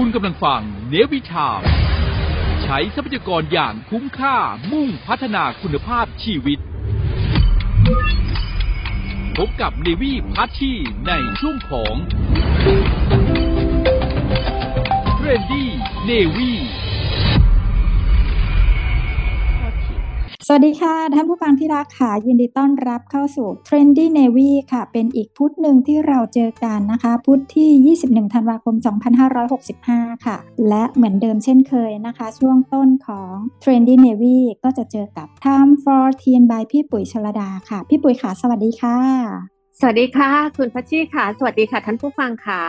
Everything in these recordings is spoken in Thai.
คุณกำลังฟังเนวิชาม ใช้ทรัพยากรอย่างคุ้มค่ามุ่งพัฒนาคุณภาพชีวิต พบกับเนวีพัชชีในช่วงของเรนดี้เนวี สวัสดีค่ะ ท่านผู้ฟังที่รักค่ะ ยินดีต้อนรับเข้าสู่ Trendy Navy ค่ะ เป็นอีกพุธหนึ่งที่เราเจอกันนะคะ พุธที่ 21 ธันวาคม 2565 ค่ะ และเหมือนเดิมเช่นเคยนะคะ ช่วงต้นของ Trendy Navy ก็จะเจอกับ Time for Teen by พี่ปุ๋ยชลดาค่ะ พี่ปุ๋ยค่ะ สวัสดีค่ะ สวัสดีค่ะ คุณพัชชีค่ะ สวัสดีค่ะท่านผู้ฟังค่ะ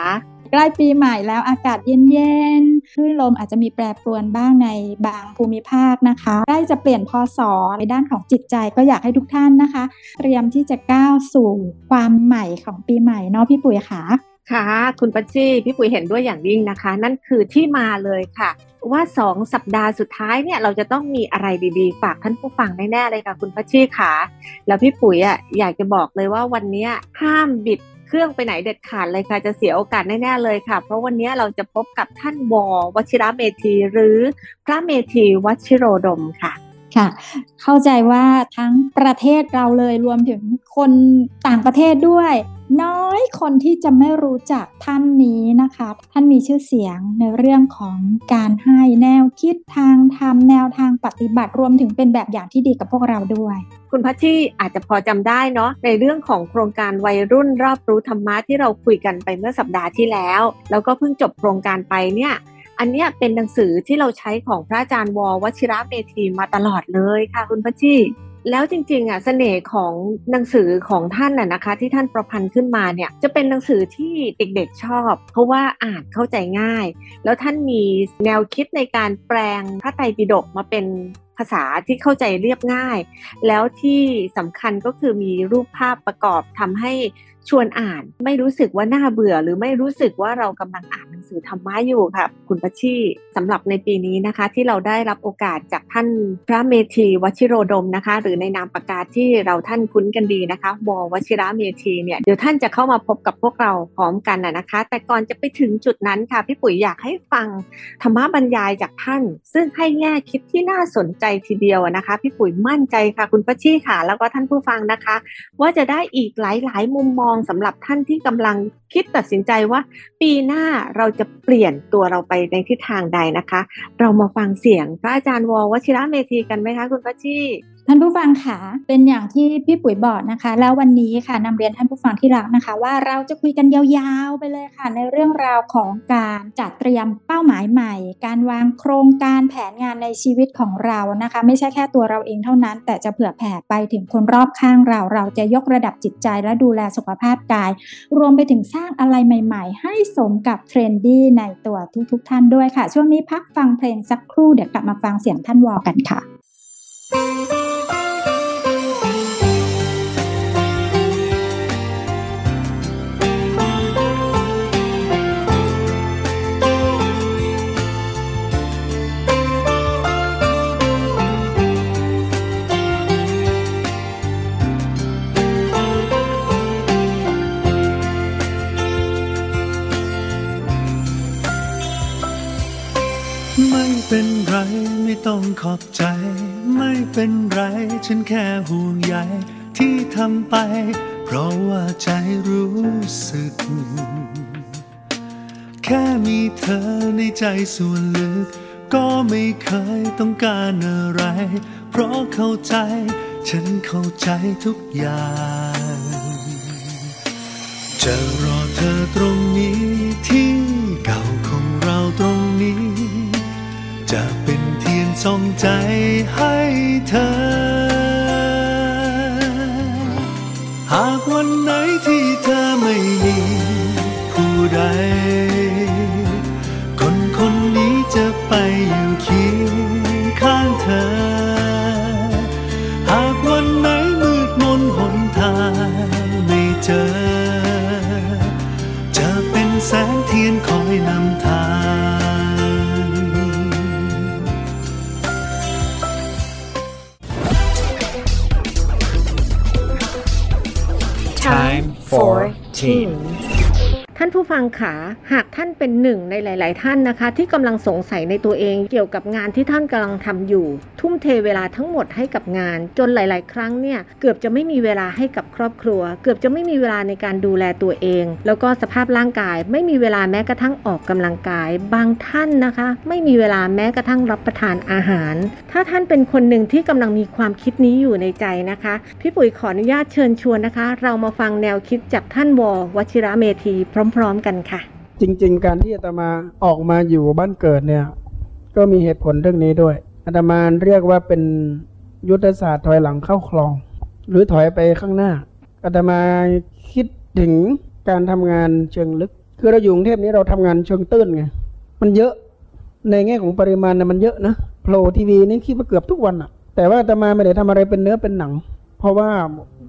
ใกล้ปีใหม่แล้วอากาศเย็นๆคลื่นลมอาจจะมีแปรปรวนบ้างในบางภูมิภาคนะคะใกล้จะเปลี่ยนพศในด้านของจิตใจก็อยากให้ทุกท่านนะคะ เตรียมที่จะก้าวสู่ความใหม่ของปีใหม่เนาะพี่ปุ๋ยค่ะ ค่ะคุณพัชชีพี่ปุ๋ยเห็นด้วยอย่างยิ่งนะคะ นั่นคือที่มาเลยค่ะ ว่าสองสัปดาห์สุดท้ายเนี่ยเราจะต้องมีอะไรดีๆ ฝากท่านผู้ฟังแน่ๆเลยค่ะ คุณพัชชีค่ะ แล้วพี่ปุ๋ยอะอยากจะบอกเลยว่าวันนี้ห้ามบิดเครื่องไปไหนเด็ดขาดเลยค่ะจะเสียโอกาสแน่ๆเลยค่ะ เพราะวันนี้เราจะพบกับท่านววชิระเมธีหรือพระเมธีวชิโรดมค่ะ ค่ะ เข้าใจว่าทั้งประเทศเราเลยรวมถึงคนต่างประเทศด้วย น้อยคนที่จะไม่รู้จักท่านนี้นะคะ ท่านมีชื่อเสียงในเรื่องของการให้แนวคิดทางทำแนวทางปฏิบัติรวมถึงเป็นแบบอย่างที่ดีกับพวกเราด้วยคุณพัชชีอาจจะพอจำได้เนาะในเรื่องของโครงการวัยรุ่นรอบรู้ธรรมะที่เราคุยกันไปเมื่อสัปดาห์ที่แล้ว แล้วก็เพิ่งจบโครงการไปเนี่ย อันนี้เป็นหนังสือที่เราใช้ของพระอาจารย์ววชิระเมธีมาตลอดเลยค่ะคุณพัชชีแล้วจริงๆอะเสน่ห์ของหนังสือของท่านน่ะนะคะ ที่ท่านประพันธ์ขึ้นมาเนี่ยจะเป็นหนังสือที่เด็กๆชอบ เพราะว่าอ่านเข้าใจง่าย แล้วท่านมีแนวคิดในการแปลงพระไตรปิฎกมาเป็นภาษาที่เข้าใจเรียบง่าย แล้วที่สำคัญก็คือมีรูปภาพประกอบทำให้ ชวนอ่านไม่รู้สึกว่าน่าเบื่อ หรือไม่รู้สึกว่าเรากำลังอ่านหนังสือธรรมะอยู่ค่ะ คุณปัชชีสำหรับในปีนี้นะคะ ที่เราได้รับโอกาสจากท่านพระเมธีวชิโรดมนะคะ หรือในนามประกาศที่เราท่านคุ้นกันดีนะคะววชิระเมธีเนี่ยเดี๋ยวท่านจะเข้ามาพบกับพวกเราพร้อมกันนะคะ แต่ก่อนจะไปถึงจุดนั้นค่ะพี่ปุ๋ยอยากให้ฟังธรรมะบรรยายจากท่าน ซึ่งให้แง่คิดที่น่าสนใจทีเดียวนะคะ พี่ปุ๋ยมั่นใจค่ะ คุณปัชชีค่ะ แล้วก็ท่านผู้ฟังนะคะ ว่าจะได้อีกหลาย ๆ มุมมองสำหรับท่านที่กำลังคิดตัดสินใจว่า ปีหน้าเราจะเปลี่ยนตัวเราไปในทิศทางใดนะคะ เรามาฟังเสียงพระอาจารย์ววชิระเมธีกันไหมคะคุณพัชชี ท่านผู้ฟังค่ะเป็นอย่างที่พี่ปุ๋ยบอกนะคะ แล้ววันนี้ค่ะนำเรียนท่านผู้ฟังที่รักนะคะ ว่าเราจะคุยกันยาวๆไปเลยค่ะ ในเรื่องราวของการจัดเตรียมเป้าหมายใหม่ การวางโครงการแผนงานในชีวิตของเรานะคะ ไม่ใช่แค่ตัวเราเองเท่านั้น แต่จะเผื่อแผ่ไปถึงคนรอบข้างเรา เราจะยกระดับจิตใจและดูแลสุขภาพกาย รวมไปถึงสร้างอะไรใหม่ ๆ ให้สมกับเทรนดี้ในตัวทุกๆท่านด้วยค่ะ ช่วงนี้พักฟังเพลงสักครู่เดี๋ยวกลับมาฟังเสียงท่านวอกันค่ะ ไม่เป็นไรไม่ต้องขอบใจ ไม่เป็นไรฉันแค่ห่วงใยที่ทำไป เพราะว่าใจรู้สึก แค่มีเธอในใจส่วนลึก ก็ไม่เคยต้องการอะไร เพราะเข้าใจ ฉันเข้าใจทุกอย่างจะรอเธอตรงนี้ที่เก่าของเราตรงนี้ จะเป็นเทียนส่องใจให้เธอ หากวันไหนที่เธอไม่มีผู้ใด คนคนนี้จะไปอยู่เคียงข้างเธอ หากวันไหนมืดมนหนทางไม่เจอ จะเป็นแสงเทียนคอยนำ ผู้ฟังขาหากท่านเป็นหนึ่งในหลาย ๆ ท่านนะคะ ที่กำลังสงสัยในตัวเองเกี่ยวกับงานที่ท่านกำลังทำอยู่ ทุ่มเทเวลาทั้งหมดให้กับงาน จนหลาย ๆ ครั้งเนี่ยเกือบจะไม่มีเวลาให้กับครอบครัว เกือบจะไม่มีเวลาในการดูแลตัวเอง แล้วก็สภาพร่างกาย ไม่มีเวลาแม้กระทั่งออกกำลังกาย บางท่านนะคะ ไม่มีเวลาแม้กระทั่งรับประทานอาหาร ถ้าท่านเป็นคนหนึ่งที่กำลังมีความคิดนี้อยู่ในใจนะคะ พี่ปุ๋ยขออนุญาตเชิญชวนนะคะ เรามาฟังแนวคิดจากท่านววชิระเมธีพร้อมๆกันค่ะ จริง ๆ การที่อาตมาออกมาอยู่บ้านเกิดเนี่ย ก็มีเหตุผลเรื่องนี้ด้วยอาตมาเรียกว่าเป็นยุทธศาสตร์ถอยหลังเข้าคลอง หรือถอยไปข้างหน้าอาตมาคิดถึงการทำงานเชิงลึก คือเราอยู่กรุงเทพนี้เราทำงานเชิงตื้นไงมันเยอะในแง่ของปริมาณนะมันเยอะนะโผล่ทีวีนี่คิดว่าเกือบทุกวันอะแต่ว่าอาตมาไม่ได้ทำอะไรเป็นเนื้อเป็นหนัง เพราะว่า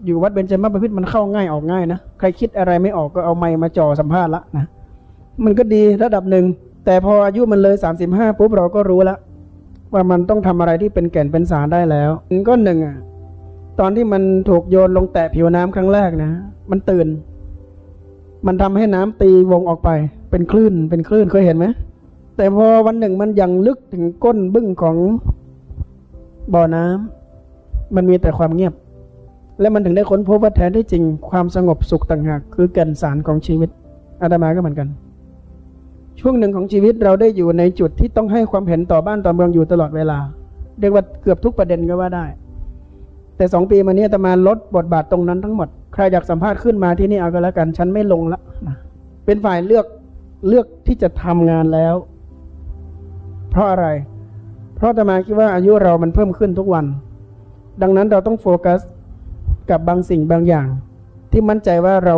อยู่วัดเบญจมาบพิตรมันเข้าง่ายออกง่ายนะใครคิดอะไรไม่ออกก็เอาไมค์มาจ่อสัมภาษณ์ละนะมันก็ดีระดับหนึ่ง แต่พออายุมันเลย35ปุ๊บเราก็รู้แล้วว่ามันต้องทำอะไรที่เป็นแก่นเป็นสารได้แล้วก็หนึ่งอะตอนที่มันถูกโยนลงแตะผิวน้ำครั้งแรกนะ มันตื่น มันทำให้น้ำตีวงออกไป เป็นคลื่น เป็นคลื่นเคยเห็นไหม แต่พอวันหนึ่งมันยังลึกถึงก้นบึ้งของบ่อน้ำมันมีแต่ความเงียบ และมันถึงได้ค้นพบว่าแท้ที่จริงความสงบสุขต่างหากคือแก่นสารของชีวิตอาตมาก็เหมือนกัน ช่วงหนึ่งของชีวิตเราได้อยู่ในจุดที่ต้องให้ความเห็นต่อบ้านต่อเมืองอยู่ตลอดเวลา เรียกว่าเกือบทุกประเด็นก็ว่าได้ แต่สองปีมานี้อาตมาลดบทบาทตรงนั้นทั้งหมดใครอยากสัมภาษณ์ขึ้นมาที่นี่เอาก็แล้วกันฉันไม่ลงละเป็นฝ่ายเลือกเลือกที่จะทำงานแล้ว เพราะอะไร เพราะอาตมาคิดว่าอายุเรามันเพิ่มขึ้นทุกวัน ดังนั้นเราต้องโฟกัส กับบางสิ่งบางอย่าง ที่มั่นใจว่าเรา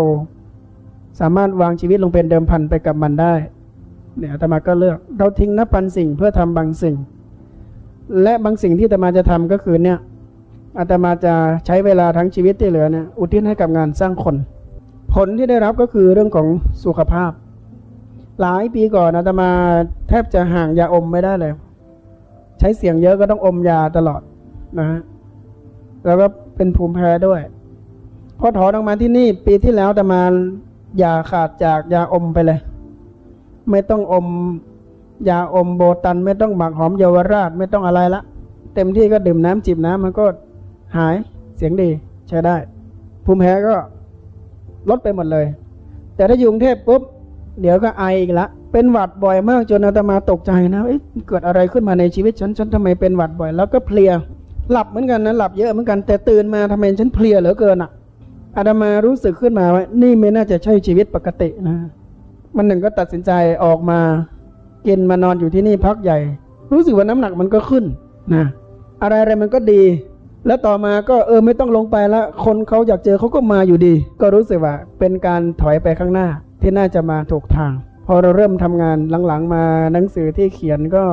สามารถวางชีวิตลงเป็นเดิมพันไปกับมันได้ เนี่ยอาตมาก็เลือก เราทิ้งนับพันสิ่งเพื่อทำบางสิ่ง และบางสิ่งที่อาตมาจะทำก็คือเนี่ยอาตมาจะใช้เวลาทั้งชีวิตที่เหลือเนี่ยอุทิศให้กับงานสร้างคน ผลที่ได้รับก็คือเรื่องของสุขภาพ หลายปีก่อนอาตมาแทบจะห่างยาอมไม่ได้เลย ใช้เสียงเยอะก็ต้องอมยาตลอดนะฮะแล้วก็ เป็นภูมิแพ้ด้วยพอถอนออกมาที่นี่ ปีที่แล้วแต่มาอย่าขาดจากยาอมไปเลย ไม่ต้องอมยาอมโบตัน ไม่ต้องหมักหอมเยาวราชไม่ต้องอะไรละ เต็มที่ก็ดื่มน้ำจิบน้ำมันก็หายเสียงดีใช้ได้ ภูมิแพ้ก็ลดไปหมดเลย แต่ถ้าอยู่กรุงเทพปุ๊บ เดี๋ยวก็ไออีกละ เป็นหวัดบ่อยมากจนอาตมาตกใจนะเอ๊ะเกิดอะไรขึ้นมาในชีวิตฉันฉันทำไมเป็นหวัดบ่อย แล้วก็เพลีย หลับเหมือนกันนะหลับเยอะเหมือนกันแต่ตื่นมาทำไมฉันเพลียเหลือเกินอะอาตมารู้สึกขึ้นมาว่านี่ไม่น่าจะใช่ชีวิตปกตินะมันหนึ่งก็ตัดสินใจออกมากินมานอนอยู่ที่นี่พักใหญ่ รู้สึกว่าน้ำหนักมันก็ขึ้นนะอะไรอะไรมันก็ดี แล้วต่อมาก็เออไม่ต้องลงไปล้วคนเขาอยากเจอเขาก็มาอยู่ดี ก็รู้สึกว่าเป็นการถอยไปข้างหน้าที่น่าจะมาถูกทาง พอเราเริ่มทำงานหลังๆมาหนังสือที่เขียนก็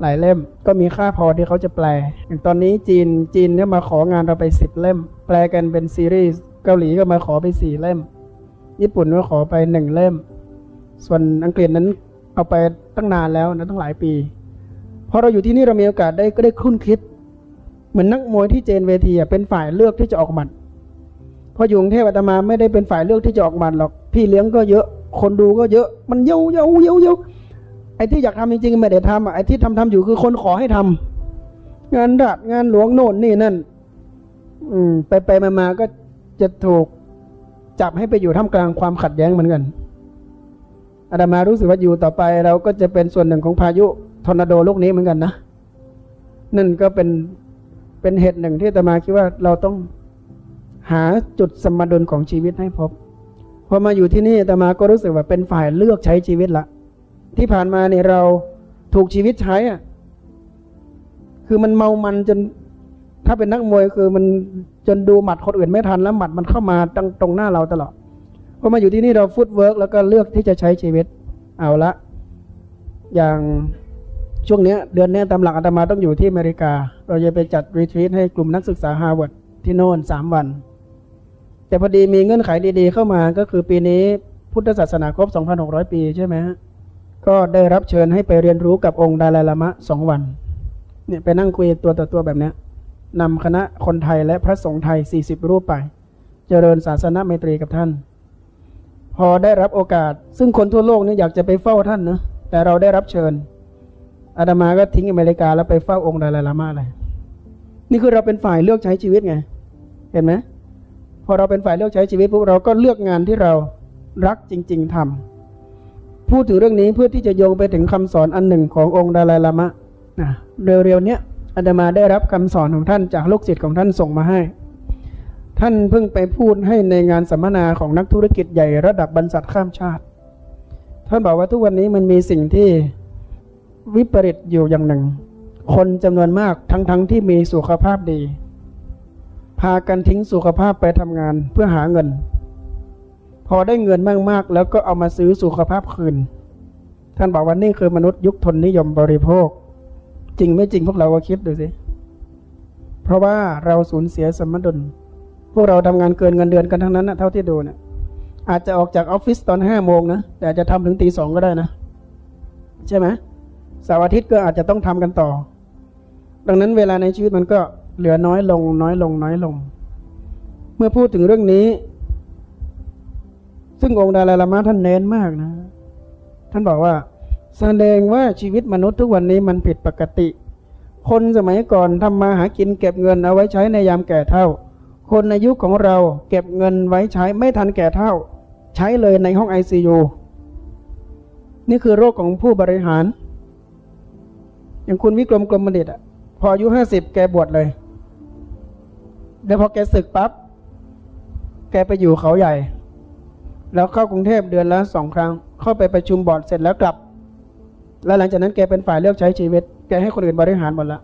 หลายเล่มก็มีค่าพอที่เขาจะแปล อย่างตอนนี้จีนจีนเนี่ยมาของานเราไปสิบเล่ม แปลกันเป็นซีรีส์เกาหลีก็มาขอไปสี่เล่ม ญี่ปุ่นก็ขอไปหนึ่งเล่ม ส่วนอังกฤษนั้นเอาไปตั้งนานแล้วนะตั้งหลายปีพอเราอยู่ที่นี่เรามีโอกาสได้ก็ได้คุ้นคิด เหมือนนักมวยที่เจนเวทีเป็นฝ่ายเลือกที่จะออกหมัดพออยู่กรุงเทพอาตมาไม่ได้เป็นฝ่ายเลือกที่จะออกหมัดหรอกพี่เลี้ยงก็เยอะ คนดูก็เยอะมันเยอะเยอะเยอะเยอะ ไอ้ที่อยากทำจริงๆไม่ได้ทำไอ้ที่ทำทำอยู่คือคนขอให้ทำงานรัฐงานหลวงโน่นนี่นั่น อืม ไปไปมามาก็จะถูกจับให้ไปอยู่ท่ามกลางความขัดแย้งเหมือนกันอาตมารู้สึกว่าอยู่ต่อไป เราก็จะเป็นส่วนหนึ่งของพายุทอร์นาโดลูกนี้เหมือนกันนะนั่นก็เป็นเป็นเหตุหนึ่งที่อาตมาคิดว่าเราต้องหาจุดสมดุลของชีวิตให้พบพอมาอยู่ที่นี่อาตมาก็รู้สึกว่าเป็นฝ่ายเลือกใช้ชีวิตละ ที่ผ่านมาเนี่ยเราถูกชีวิตใช้อะ คือมันเมามันจน ถ้าเป็นนักมวยคือมันจนดูหมัดคนอื่นไม่ทันแล้วหมัดมันเข้ามาตรงตรงหน้าเราตลอดพอมาอยู่ที่นี่เรา footwork แล้วก็เลือกที่จะใช้ชีวิต เอาละ อย่างช่วงเนี้ยเดือนนี้ตามหลักอาตมาต้องอยู่ที่อเมริกา เราจะไปจัด retreat ให้กลุ่มนักศึกษาฮาร์วาร์ดที่โน่นสามวัน แต่พอดีมีเงื่อนไขดีๆเข้ามาก็คือปีนี้พุทธศาสนาครบ 2,600 ปีใช่ไหมฮะ ก็ได้รับเชิญให้ไปเรียนรู้กับองค์ดาลายลามะสองวัน เนี่ยไปนั่งคุยตัวต่อตัวแบบเนี้ยนำคณะคนไทยและพระสงฆ์ไทย 40 รูปไป เจริญศาสนาไมตรีกับท่าน พอได้รับโอกาส ซึ่งคนทั่วโลกนี่อยากจะไปเฝ้าท่านนะแต่เราได้รับเชิญอาตมาก็ทิ้งอเมริกาแล้วไปเฝ้าองค์ดาลายลามาเลยนี่คือเราเป็นฝ่ายเลือกใช้ชีวิตไง เห็นไหมพอเราเป็นฝ่ายเลือกใช้ชีวิตพวกเราก็เลือกงานที่เรารักจริง ๆทำ พูดถึงเรื่องนี้เพื่อที่จะโยงไปถึงคำสอนอันหนึ่งขององค์ดาลายลามะนะเร็วๆเนี้ยอาตมาได้รับคำสอนของท่านจากลูกศิษย์ของท่านส่งมาให้ ท่านเพิ่งไปพูดให้ในงานสัมมนาของนักธุรกิจใหญ่ระดับบรรษัทข้ามชาติ ท่านบอกว่าทุกวันนี้มันมีสิ่งที่วิปริตอยู่อย่างหนึ่ง คนจำนวนมากทั้งๆทที่มีสุขภาพดี พากันทิ้งสุขภาพไปทำงานเพื่อหาเงิน พอได้เงินมากๆ แล้วก็เอามาซื้อสุขภาพคืน ท่านบอกว่านี่คือมนุษย์ยุคทนนิยมบริโภค จริงไม่จริงพวกเราก็คิดดูสิเพราะว่าเราสูญเสียสมดุล พวกเราทำงานเกินเงินเดือนกันทั้งนั้นนะเท่าที่ดูเนะี่ยอาจจะออกจากออฟฟิศตอนห้าโมงนะแต่จะทำถึงตีสองก็ได้นะ ใช่ไหมเสาร์อาทิตย์ก็อาจจะต้องทำกันต่อ ดังนั้นเวลาในชีวิตมันก็เหลือน้อยลง น้อยลง น้อยลง เมื่อพูดถึงเรื่องนี้ ซึ่งองค์ดาลาลามะท่านเน้นมากนะ ท่านบอกว่าแสดงว่าชีวิตมนุษย์ทุกวันนี้มันผิดปกติ คนสมัยก่อนทำมาหากินเก็บเงินเอาไว้ใช้ในยามแก่เท่า คนในยุคของเราเก็บเงินไว้ใช้ไม่ทันแก่เท่า ใช้เลยในห้องไอซียูนี่คือโรคของผู้บริหาร อย่างคุณวิกรมกรมบัณฑิตอะพออายุห้าสิบแกบวชเลยเดี๋ยวพอแกศึกปับ๊บแกไปอยู่เขาใหญ่ แล้วเข้ากรุงเทพเดือนละสองครั้ง เข้าไปประชุมบอร์ดเสร็จแล้วกลับ แล้วหลังจากนั้นแกเป็นฝ่ายเลือกใช้ชีวิต แกให้คนอื่นบริหารหมดละ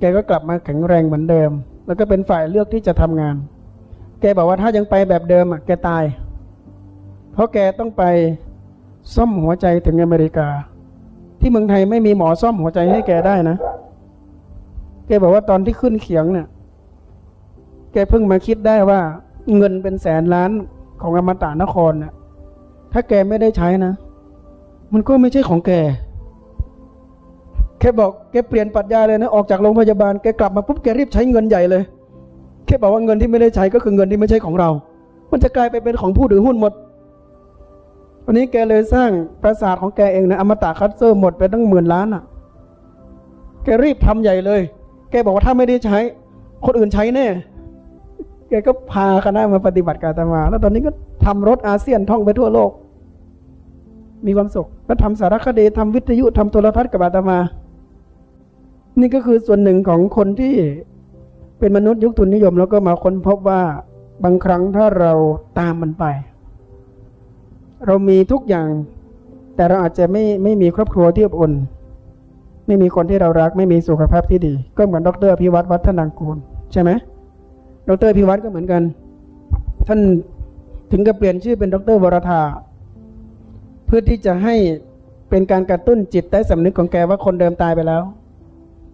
แกก็กลับมาแข็งแรงเหมือนเดิม แล้วก็เป็นฝ่ายเลือกที่จะทำงาน แกบอกว่าถ้ายังไปแบบเดิมอะแกตาย เพราะแกต้องไปซ่อมหัวใจถึงอเมริกา ที่เมืองไทยไม่มีหมอซ่อมหัวใจให้แกได้นะ แกบอกว่าตอนที่ขึ้นเขียงเนี่ย แกเพิ่งมาคิดได้ว่าเงินเป็นแสนล้าน ของอมตะนครน่ะถ้าแกไม่ได้ใช้นะ มันก็ไม่ใช่ของแก แกบอกแกเปลี่ยนปรัชญาเลยนะ ออกจากโรงพยาบาลแกกลับมาปุ๊บแกรีบใช้เงินใหญ่เลย แค่บอกว่าเงินที่ไม่ได้ใช้ก็คือเงินที่ไม่ใช่ของเรา มันจะกลายไปเป็นของผู้ถือหุ้นหมดวันนี้แกเลยสร้างปราสาทของแกเองนะอมตะคัตเซอร์หมดไปตั้งหมื่นล้านอะ แกรีบทำใหญ่เลย แกบอกว่าถ้าไม่ได้ใช้ คนอื่นใช้แน่ แกก็พาคณะมาปฏิบัติการตมา แล้วตอนนี้ก็ทำรถอาเซียนท่องไปทั่วโลก มีความสุข แล้วทำสารคดีทำวิทยุทำโทรทัศน์กับอาตมา นี่ก็คือส่วนหนึ่งของคนที่เป็นมนุษย์ยุคทุนนิยม แล้วก็มาค้นพบว่าบางครั้งถ้าเราตามมันไป เรามีทุกอย่าง แต่เราอาจจะไม่ไม่มีครอบครัวที่อบอุ่น ไม่มีคนที่เรารัก ไม่มีสุขภาพที่ดี ก็เหมือนดรพิวัตรวัฒนังกูลใช่ไหม ดรพิวัตรก็เหมือนกัน ท่านถึงกับเปลี่ยนชื่อเป็นดรวรธาเพื่อที่จะให้เป็นการกระตุ้นจิตใต้สำนึกของแกว่าคนเดิมตายไปแล้ว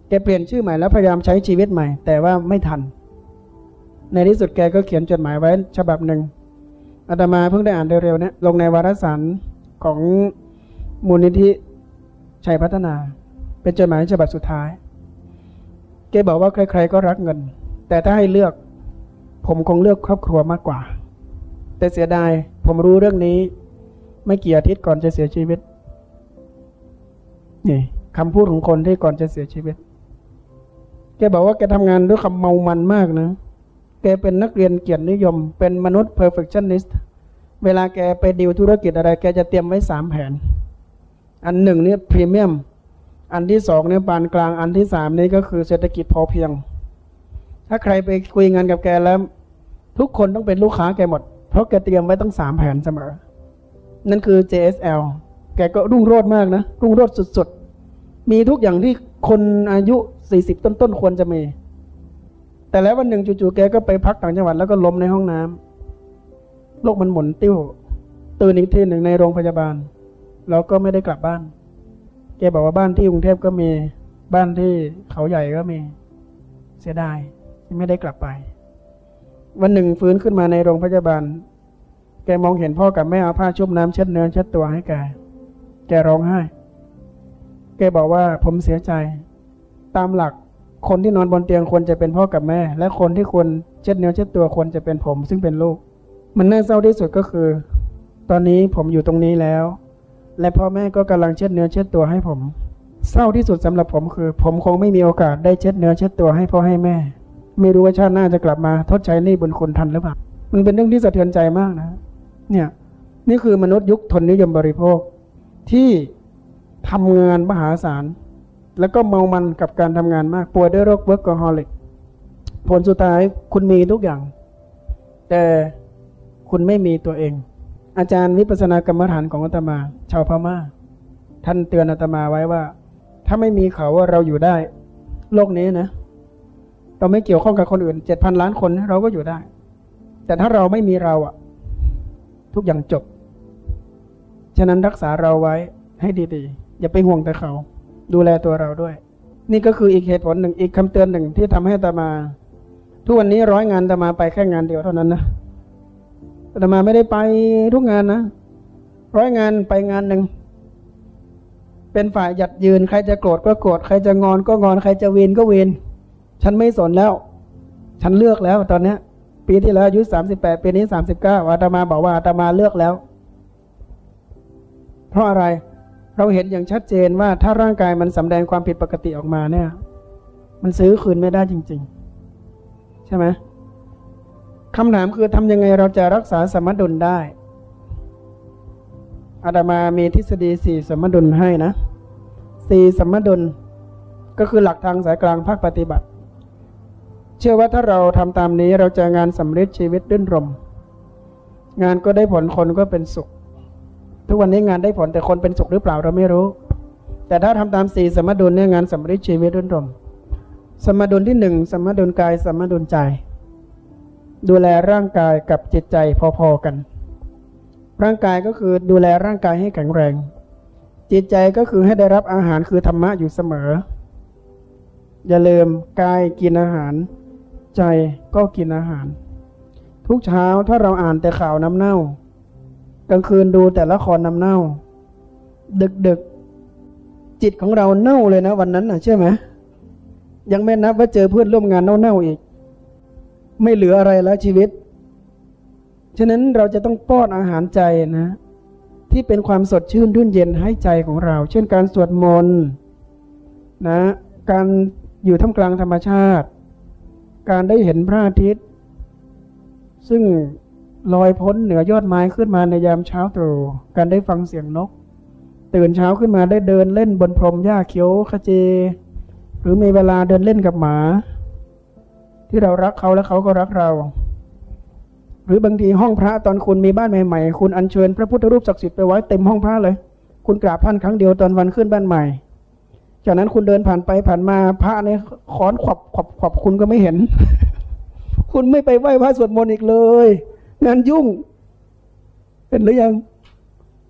แกเปลี่ยนชื่อใหม่แล้วพยายามใช้ชีวิตใหม่ แต่ว่าไม่ทัน ในที่สุดแกก็เขียนจดหมายไว้ฉบับหนึ่งอาตมาเพิ่งได้อ่านเร็วๆเนี้ลงในวารสารของมูลนิธิชัยพัฒนา เป็นจดหมายฉบับสุดท้าย แกบอกว่าใครๆก็รักเงิน แต่ถ้าให้เลือก ผมคงเลือกครอบครัวมากกว่า แต่เสียดายผมรู้เรื่องนี้ ไม่กี่อาทิตย์ก่อนจะเสียชีวิต นี่คำพูดของคนที่ก่อนจะเสียชีวิต แกบอกว่าแกทำงานด้วยคำเมามันมากนะ แกเป็นนักเรียนเกียรตินิยม เป็นมนุษย์ perfectionist เวลาแกไปดีลธุรกิจอะไร แกจะเตรียมไว้สามแผน อันหนึ่งเนี่ยพรีเมียม อันที่สองเนี่ยปานกลาง อันที่สามนี่ก็คือเศรษฐกิจพอเพียง ถ้าใครไปคุยงานกับแกแล้ว ทุกคนต้องเป็นลูกค้าแกหมด เพราะแกเตรียมไว้ตั้งสามแผนเสมอ นั่นคือ JSL แกก็รุ่งโรจน์มากนะ รุ่งโรจน์สุดๆ มีทุกอย่างที่คนอายุสี่สิบต้นๆ ควรจะมี แต่แล้ววันหนึ่งจู่ๆ แกก็ไปพักต่างจังหวัดแล้วก็ล้มในห้องน้ำโลกมันหมุนติ้ว ตื่นอีกทีหนึ่งในโรงพยาบาล แล้วก็ไม่ได้กลับบ้าน แกบอกว่าบ้านที่กรุงเทพก็มี บ้านที่เขาใหญ่ก็มี เสียดายที่ไม่ได้กลับไป วันหนึ่งฟื้นขึ้นมาในโรงพยาบาล แกมองเห็นพ่อกับแม่เอาผ้าชุบน้ำเช็ดเนื้อเช็ดตัวให้แก แกร้องไห้ แกบอกว่าผมเสียใจ ตามหลักคนที่นอนบนเตียงควรจะเป็นพ่อกับแม่ และคนที่ควรเช็ดเนื้อเช็ดตัวควรจะเป็นผม ซึ่งเป็นลูก มันน่าเศร้าที่สุดก็คือ ตอนนี้ผมอยู่ตรงนี้แล้ว และพ่อแม่ก็กำลังเช็ดเนื้อเช็ดตัวให้ผม เศร้าที่สุดสำหรับผมคือ ผมคงไม่มีโอกาสได้เช็ดเนื้อเช็ดตัวให้พ่อให้แม่ ไม่รู้ว่าชาติหน้าจะกลับมาชดใช้หนี้บุญคุณทันหรือเปล่า มันเป็นเรื่องที่สะเทือนใจมากนะ เนี่ย นี่คือมนุษย์ยุคทุนนิยมบริโภค ที่ทำงานมหาศาล แล้วก็เมามันกับการทำงานมาก ป่วยด้วยโรค workaholic ผลสุดท้ายคุณมีทุกอย่าง แต่คุณไม่มีตัวเอง อาจารย์วิปัสสนากรรมฐานของอาตมา ชาวพม่า ท่านเตือนอาตมาไว้ว่า ถ้าไม่มีเขาว่าเราอยู่ได้ โลกนี้นะ เราไม่เกี่ยวข้องกับคนอื่นเจ็ดพันล้านคนเราก็อยู่ได้ แต่ถ้าเราไม่มีเราอะทุกอย่างจบ ฉะนั้นรักษาเราไว้ให้ดีๆ อย่าไปห่วงแต่เขา ดูแลตัวเราด้วย นี่ก็คืออีกเหตุผลหนึ่งอีกคำเตือนหนึ่งที่ทำให้อามา ทุกวันนี้ร้อยงานอามาไปแค่งานเดียวเท่านั้นนะอามาไม่ได้ไปทุกงานนะร้อยงานไปงานหนึ่งเป็นฝ่ายหยัดยืน ใครจะโกรธก็โกรธใครจะงอนก็งอนใครจะเวีนก็เวีน ฉันไม่สนแล้ว ฉันเลือกแล้วตอนนี้ปีที่แล้วอายุสามสิบแปดปีนี้สามสิบเก้าอาตมาบอกว่าอาตมาเลือกแล้ว เพราะอะไรเราเห็นอย่างชัดเจนว่าถ้าร่างกายมันสำแดงความผิดปกติออกมาเนี่ย มันซื้อคืนไม่ได้จริง ๆ ใช่ไหมคำถามคือทำยังไงเราจะรักษาสมดุลได้อาตมามีทฤษฎีสี่สมดุลให้นะสี่สมดุลก็คือหลักทางสายกลางภาคปฏิบัติ เชื่อว่าถ้าเราทำตามนี้เราจะงานสำเร็จชีวิตรื่นรม งานก็ได้ผลคนก็เป็นสุข ทุกวันนี้งานได้ผลแต่คนเป็นสุขหรือเปล่าเราไม่รู้ แต่ถ้าทำตามสี่สมดุลเนี่ยงานสำเร็จชีวิตรื่นรม สมดุลที่หนึ่งสมดุลกายสมดุลใจ ดูแลร่างกายกับจิตใจพอๆกัน ร่างกายก็คือดูแลร่างกายให้แข็งแรง จิตใจก็คือให้ได้รับอาหารคือธรรมะอยู่เสมอ อย่าลืมกายกินอาหาร ใจก็กินอาหาร ทุกเช้าถ้าเราอ่านแต่ข่าวน้ำเน่า กลางคืนดูแต่ละครน้ำเน่า ดึกดึกจิตของเราเน่าเลยนะวันนั้นนะเชื่อไหมยังไม่นับว่าเจอเพื่อนร่วมงานเน่าๆอีก ไม่เหลืออะไรแล้วชีวิต ฉะนั้นเราจะต้องป้อนอาหารใจนะ ที่เป็นความสดชื่นรื่นเย็นให้ใจของเรา เช่นการสวดมนต์นะ การอยู่ท่ามกลางธรรมชาติ การได้เห็นพระอาทิตย์ ซึ่งลอยพ้นเหนือยอดไม้ขึ้นมาในยามเช้าตรู่ การได้ฟังเสียงนก ตื่นเช้าขึ้นมาได้เดินเล่นบนพรมหญ้าเขียวขจีหรือมีเวลาเดินเล่นกับหมา ที่เรารักเขาและเขาก็รักเรา หรือบางทีห้องพระตอนคุณมีบ้านใหม่ๆ คุณอัญเชิญพระพุทธรูปศักดิ์สิทธิ์ไปไว้เต็มห้องพระเลย คุณกราบท่านครั้งเดียวตอนวันขึ้นบ้านใหม่ จากนั้นคุณเดินผ่านไปผ่านมาพระเนี่ยขอนขวับขวับขวับคุณก็ไม่เห็น คุณไม่ไปไหว้พระสวดมนต์อีกเลย งานยุ่ง เป็นหรือยัง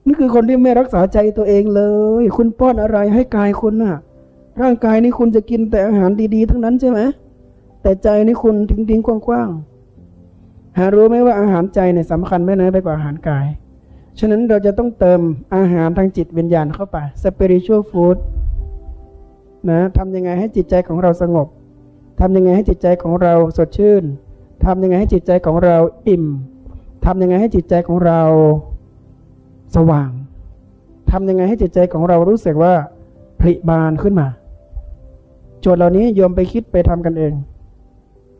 นี่คือคนที่ไม่รักษาใจตัวเองเลย คุณป้อนอะไรให้กายคุณน่ะ ร่างกายนี่คุณจะกินแต่อาหารดีๆ ทั้งนั้นใช่ไหมแต่ใจนี่คุณทิ้งๆกว้างๆหารู้ไหมว่าอาหารใจเนี่ยสำคัญไม่น้อยไปกว่าอาหารกาย ฉะนั้นเราจะต้องเติมอาหารทางจิตวิญญาณเข้าไป spiritual food นะทำยังไงให้จิตใจของเราสงบทำยังไงให้จิตใจของเราสดชื่นทำยังไงให้จิตใจของเราอิ่มทำยังไงให้จิตใจของเราสว่างทำยังไงให้จิตใจของเรารู้สึกว่าผลิบานขึ้นมา โจทย์เหล่านี้โยมไปคิดไปทำกันเอง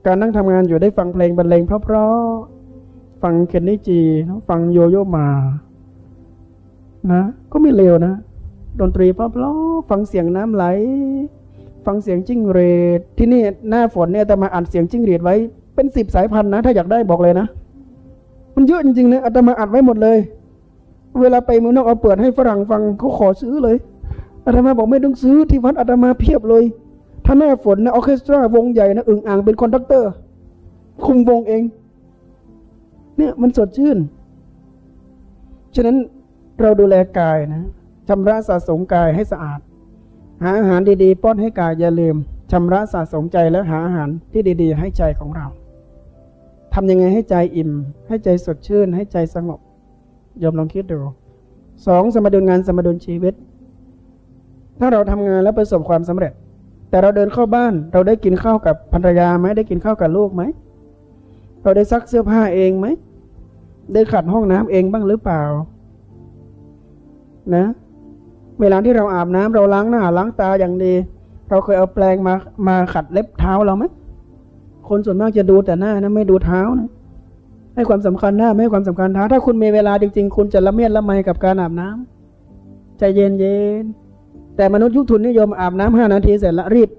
การนั่งทำงานอยู่ได้ฟังเพลงบรรเลงเพราะๆฟังเคนนิจี ฟังโยโย่มา นะ ก็ไม่เลวนะ ดนตรีเพราะๆฟังเสียงน้ำไหล ฟังเสียงจิ้งหรีดที่นี่หน้าฝนเนี่ยอาตมาอัดเสียงจิ้งหรีดไว้เป็นสิบสายพันธุ์นะ ถ้าอยากได้บอกเลยนะ มันเยอะจริงๆนะอาตมาอัดไว้หมดเลย เวลาไปเมืองนอกเอาเปิดให้ฝรั่งฟังเขาขอซื้อเลยอาตมาบอกไม่ต้องซื้อที่วัดอาตมาเพียบเลย ถ้าหน้าฝนนะออร์เคสตราวงใหญ่นะอึ่งอ่างเป็น conductor คุมวงเอง เนี่ยมันสดชื่น ฉะนั้นเราดูแลกายนะ ชำระสะสมกายให้สะอาด หาอาหารดีๆ ป้อนให้กายอย่าลืมชำระสะสมใจและหาอาหารที่ดีๆ ให้ใจของเราทำยังไงให้ใจอิ่ม ให้ใจสดชื่น ให้ใจสงบยอมลองคิดดูสองสมดุลงานสมดุลชีวิต ถ้าเราทำงานแล้วประสบความสำเร็จ แต่เราเดินเข้าบ้าน เราได้กินข้าวกับภรรยาไหมได้กินข้าวกับลูกไหมเราได้ซักเสื้อผ้าเองไหมได้ขัดห้องน้ำเองบ้างหรือเปล่า นะ เวลาที่เราอาบน้ำเราล้างหน้าล้างตาอย่างดี เราเคยเอาแปรงมามาขัดเล็บเท้าเราไหมคนส่วนมากจะดูแต่หน้านะไม่ดูเท้านะให้ความสำคัญหน้าไม่ให้ความสำคัญเท้า ถ้าคุณมีเวลาจริง ๆ คุณจะละเมียดละไมกับการอาบน้ำใจเย็นเย็นแต่มนุษย์ยุคทุนนิยมอาบน้ำห้านาทีเสร็จละรีบ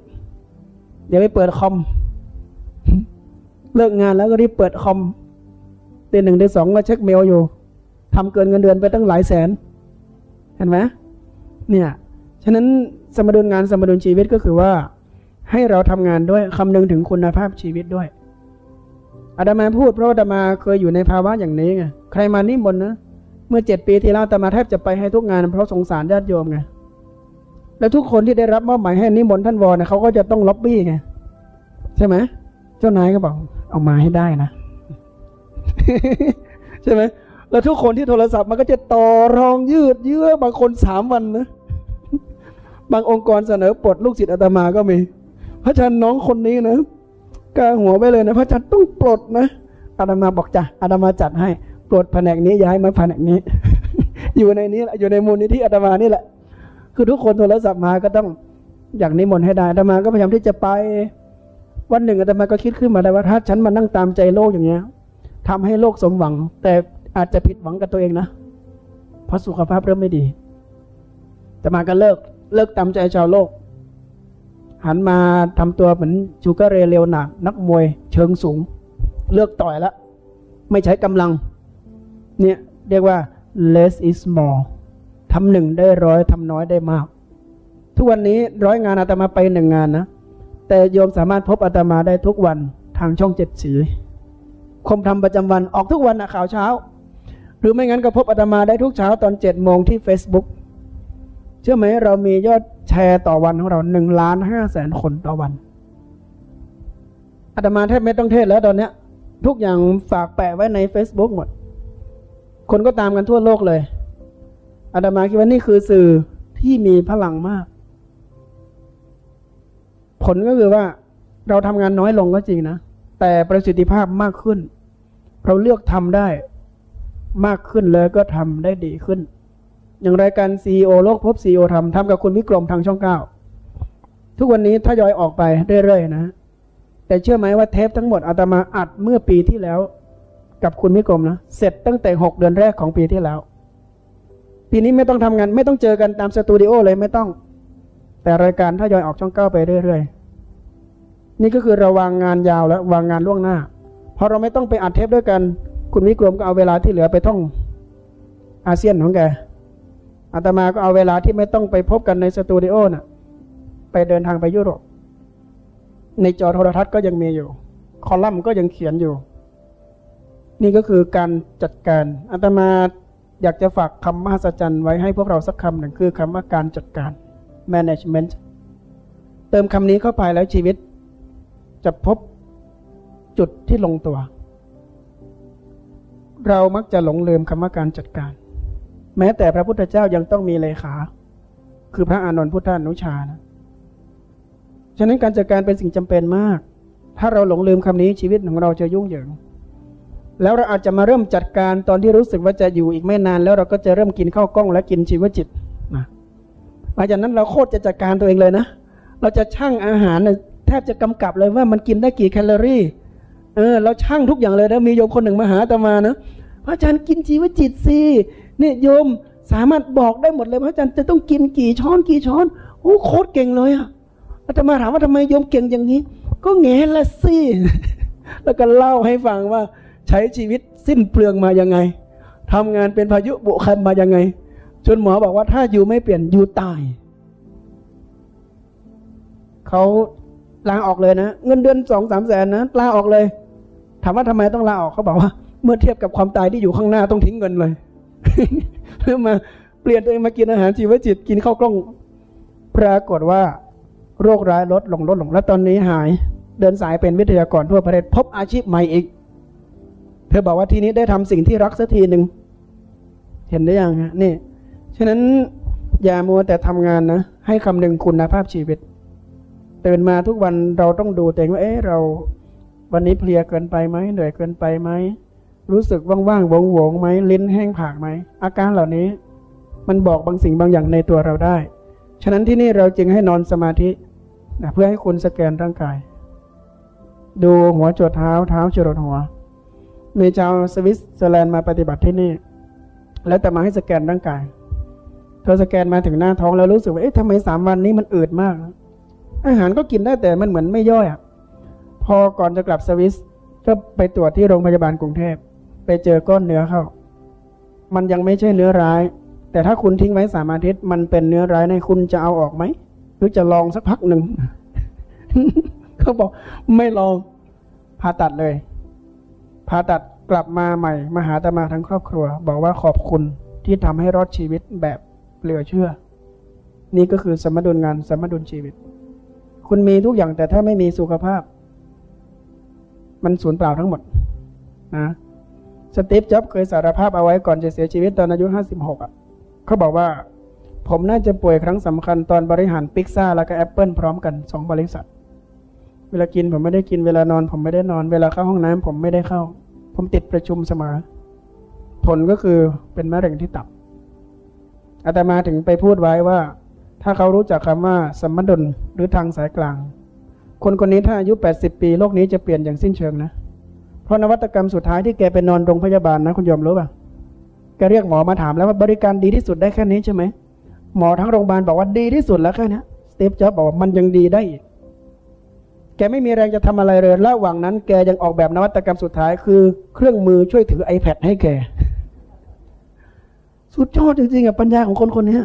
เดี๋ยวไปเปิดคอม เลิกงานแล้วก็รีบเปิดคอมตีหนึ่งตีสองก็เช็คเมลอยู่ทำเกินเงินเดือนไปตั้งหลายแสน เห็นไหม เนี่ยฉะนั้นสมดุลงานสมดุลชีวิตก็คือว่า ให้เราทำงานด้วยคำนึงถึงคุณภาพชีวิตด้วยอาตมาพูดเพราะอาตมาเคยอยู่ในภาวะอย่างนี้ไงใครมานิมนต์นะเมื่อเจ็ดปีที่แล้วอาตมาแทบจะไปให้ทุกงานเพราะสงสารญาติโยมไงแล้วทุกคนที่ได้รับมอบหมายให้นิมนต์ท่านวอนะเขาก็จะต้องล็อบบี้ไงใช่ไหมเจ้านายก็บอกเอามาให้ได้นะใช่ไหมแล้วทุกคนที่โทรศัพท์มันก็จะต่อรองยืดเยื้อบางคนสามวันนะ บางองค์กรเสนอปลดลูกศิษย์อาตมาก็มี พระอาจารย์น้องคนนี้นะกาหัวไปเลยนะ พระอาจารย์ต้องปลดนะอาตมาบอกจ้ะอาตมาจัดให้ปลดแผนกนี้ย้ายมาแผนกนี้ อยู่ในนี้แหละอยู่ในมูลนิธิอาตมานี่แหละ คือทุกคนโทรศัพท์มาก็ต้องอยากนิมนต์ให้ได้อาตมาก็พยายามที่จะไป วันหนึ่งอาตมาก็คิดขึ้นมาได้ว่าถ้าฉันมานั่งตามใจโลกอย่างเงี้ยทำให้โลกสมหวัง แต่อาจจะผิดหวังกับตัวเองนะเพราะสุขภาพเริ่มไม่ดีแต่มาก็เลิก เลิกตามใจชาวโลก หันมาทำตัวเหมือนชูการเรเลวหนักนักมวยเชิงสูง เลิกต่อยแล้วไม่ใช้กำลัง เนี่ย เรียกว่า less is more ทำหนึ่งได้ร้อยทำน้อยได้มาก ทุกวันนี้ร้อยงานอาตมาไปหนึ่งงานนะ แต่โยมสามารถพบอาตมาได้ทุกวันทางช่องเจ็ดสีคมทำประจำวันออกทุกวันนะข่าวเช้า หรือไม่งั้นก็พบอาตมาได้ทุกเช้าตอนเจ็ดโมงที่ Facebook ชื่อไหมเรามียอดแชร์ต่อวันของเราหนึ่งล้านห้าแสนคนต่อวันอาตมาแทบไม่ต้องเทศแล้วตอนเนี้ย ทุกอย่างฝากแปะไว้ใน Facebook หมด คนก็ตามกันทั่วโลกเลยอาตมาคิดว่านี่คือสื่อที่มีพลังมาก ผลก็คือว่าเราทำงานน้อยลงก็จริงนะ แต่ประสิทธิภาพมากขึ้น เราเลือกทำได้มากขึ้นแล้วก็ทำได้ดีขึ้น อย่างรายการ CEO โลกพบ CEO ทำทำกับคุณวิกรมทางช่องเก้าทุกวันนี้ถ้ายอยออกไปเรื่อยๆนะ แต่เชื่อไหมว่าเทปทั้งหมดอาตมาอัดเมื่อปีที่แล้ว กับคุณวิกรมนะเสร็จตั้งแต่หกเดือนแรกของปีที่แล้ว ปีนี้ไม่ต้องทำงานไม่ต้องเจอกันตามสตูดิโอเลยไม่ต้อง แต่รายการถ้ายอยออกช่องเก้าไปเรื่อยๆนี่ก็คือราวางงานยาวแล้ววางงานล่วงหน้าพอเราไม่ต้องไปอัดเทปด้วยกัน คุณวิกรมก็เอาเวลาที่เหลือไปท่องอาเซียนของแก อาตมาก็เอาเวลาที่ไม่ต้องไปพบกันในสตูดิโอน่ะ ไปเดินทางไปยุโรป ในจอโทรทัศน์ก็ยังมีอยู่ คอลัมน์ก็ยังเขียนอยู่ นี่ก็คือการจัดการอาตมาอยากจะฝากคำมหัศจรรย์ไว้ให้พวกเราสักคำหนึ่งคือคำว่าการจัดการ management เติมคำนี้เข้าไปแล้วชีวิต จะพบจุดที่ลงตัว เรามักจะหลงลืมคำว่าการจัดการ แม้แต่พระพุทธเจ้ายังต้องมีเลขา คือพระอานนท์พุทธานุชานะฉะนั้นการจัดการเป็นสิ่งจำเป็นมาก ถ้าเราหลงลืมคำนี้ชีวิตของเราจะยุ่งเหยิง แล้วเราอาจจะมาเริ่มจัดการตอนที่รู้สึกว่าจะอยู่อีกไม่นาน แล้วเราก็จะเริ่มกินข้าวกล้องและกินชีวจิตนะหลังจากนั้นเราโคตรจะจัดการตัวเองเลยนะ เราจะชั่งอาหารแทบจะกำกับเลยว่ามันกินได้กี่แคลอรี่ เออ เราชั่งทุกอย่างเลยนะมีโยมคนหนึ่งมาหาอาตมานะพระอาจารย์กินชีวจิตสิ เนี่ยโยมสามารถบอกได้หมดเลยพระอาจารย์จะต้องกินกี่ช้อนกี่ช้อนโอ้โคตรเก่งเลยอะอาตมาถามว่าทำไมโยมเก่งอย่างนี้ ก็แง่ละสิแล้วก็เล่าให้ฟังว่า ใช้ชีวิตสิ้นเปลืองมายังไงทำงานเป็นพายุบุคันมายังไงจนหมอบอกว่าถ้าอยู่ไม่เปลี่ยนอยู่ตายเขาลาออกเลยนะ เงินเดือนสองสามแสนนะลาออกเลย ถามว่าทำไมต้องลาออกเขาบอกว่า เมื่อเทียบกับความตายที่อยู่ข้างหน้าต้องทิ้งเงินเลย เพื่อมาเปลี่ยนตัวเองมากินอาหารชีวจิตกินข้าวกล้อง ปรากฏว่า โรคร้ายลดลงลดลงแล้วตอนนี้หาย เดินสายเป็นวิทยากรทั่วประเทศพบอาชีพใหม่อีก เธอบอกว่าทีนี้ได้ทำสิ่งที่รักสักทีหนึ่งเห็นได้ยังฮะนี่ฉะนั้นอย่ามัวแต่ทำงานนะ ให้คำนึงคุณภาพชีวิตตื่นมาทุกวันเราต้องดูตัวเองว่าเอ๊ะเราวันนี้เพลียเกินไปไหมเหนื่อยเกินไปไหม รู้สึกว่างๆวงงๆไหมลิ้นแห้งผากไหมอาการเหล่านี้มันบอกบางสิ่งบางอย่างในตัวเราได้ ฉะนั้นที่นี่เราจึงให้นอนสมาธินะเพื่อให้คุณสแกนร่างกาย ดูหัวจดเท้าเท้าจรดหัว มีชาวสวิตเซอร์แลนด์มาปฏิบัติที่นี่ แล้วแต่มาให้สแกนร่างกาย เธอสแกนมาถึงหน้าท้องแล้วรู้สึกว่าเอ๊ะทำไมสามวันนี้มันอืดมาก อาหารก็กินได้แต่มันเหมือนไม่ย่อยอะพอก่อนจะกลับสวิสก็ไปตรวจที่โรงพยาบาลกรุงเทพ ไปเจอก้อนเนื้อเข้า มันยังไม่ใช่เนื้อร้าย แต่ถ้าคุณทิ้งไว้สามอาทิตย์มันเป็นเนื้อร้ายในคุณจะเอาออกไหมหรือจะลองสักพักหนึ่งเขาบอกไม่ลองผ่าตัดเลยผ่าตัดกลับมาใหม่มาหาตมาทั้งครอบครัว บอกว่าขอบคุณที่ทำให้รอดชีวิตแบบเหลือเชื่อ นี่ก็คือสมดุลงานสมดุลชีวิต คุณมีทุกอย่างแต่ถ้าไม่มีสุขภาพ มันสูญเปล่าทั้งหมด นะ สตีฟจ็อบส์เคยสารภาพเอาไว้ก่อนจะเสียชีวิตตอนอายุห้าสิบหกอะ เขาบอกว่า ผมน่าจะป่วยครั้งสำคัญตอนบริหารพิกซ่าแล้วก็แอปเปิลพร้อมกันสองบริษัท เวลากินผมไม่ได้กินเวลานอน ผมไม่ได้นอน เวลาเข้าห้องน้ำผมไม่ได้เข้า ผมติดประชุมเสมอ ผลก็คือเป็นมะเร็งที่ตับ อาตมาถึงไปพูดไว้ว่า ถ้าเขารู้จักคำว่าสมดุลหรือทางสายกลาง คนคนนี้ถ้าอายุ 80 ปีโลกนี้จะเปลี่ยนอย่างสิ้นเชิงนะ เพราะนวัตกรรมสุดท้ายที่แกไปนอนโรงพยาบาลนะคุณยอมรู้ป่ะแกเรียกหมอมาถามแล้วว่าบริการดีที่สุดได้แค่นี้ใช่ไหมหมอทั้งโรงพยาบาลบอกว่าดีที่สุดแล้วแค่นี้สตีฟจ็อบส์บอกว่ามันยังดีได้อีกแกไม่มีแรงจะทำอะไรเลยระหว่างนั้น แกยังออกแบบนวัตกรรมสุดท้ายคือ เครื่องมือช่วยถือ iPad ให้แก สุดยอดจริงๆอะปัญญาของคนคนนี้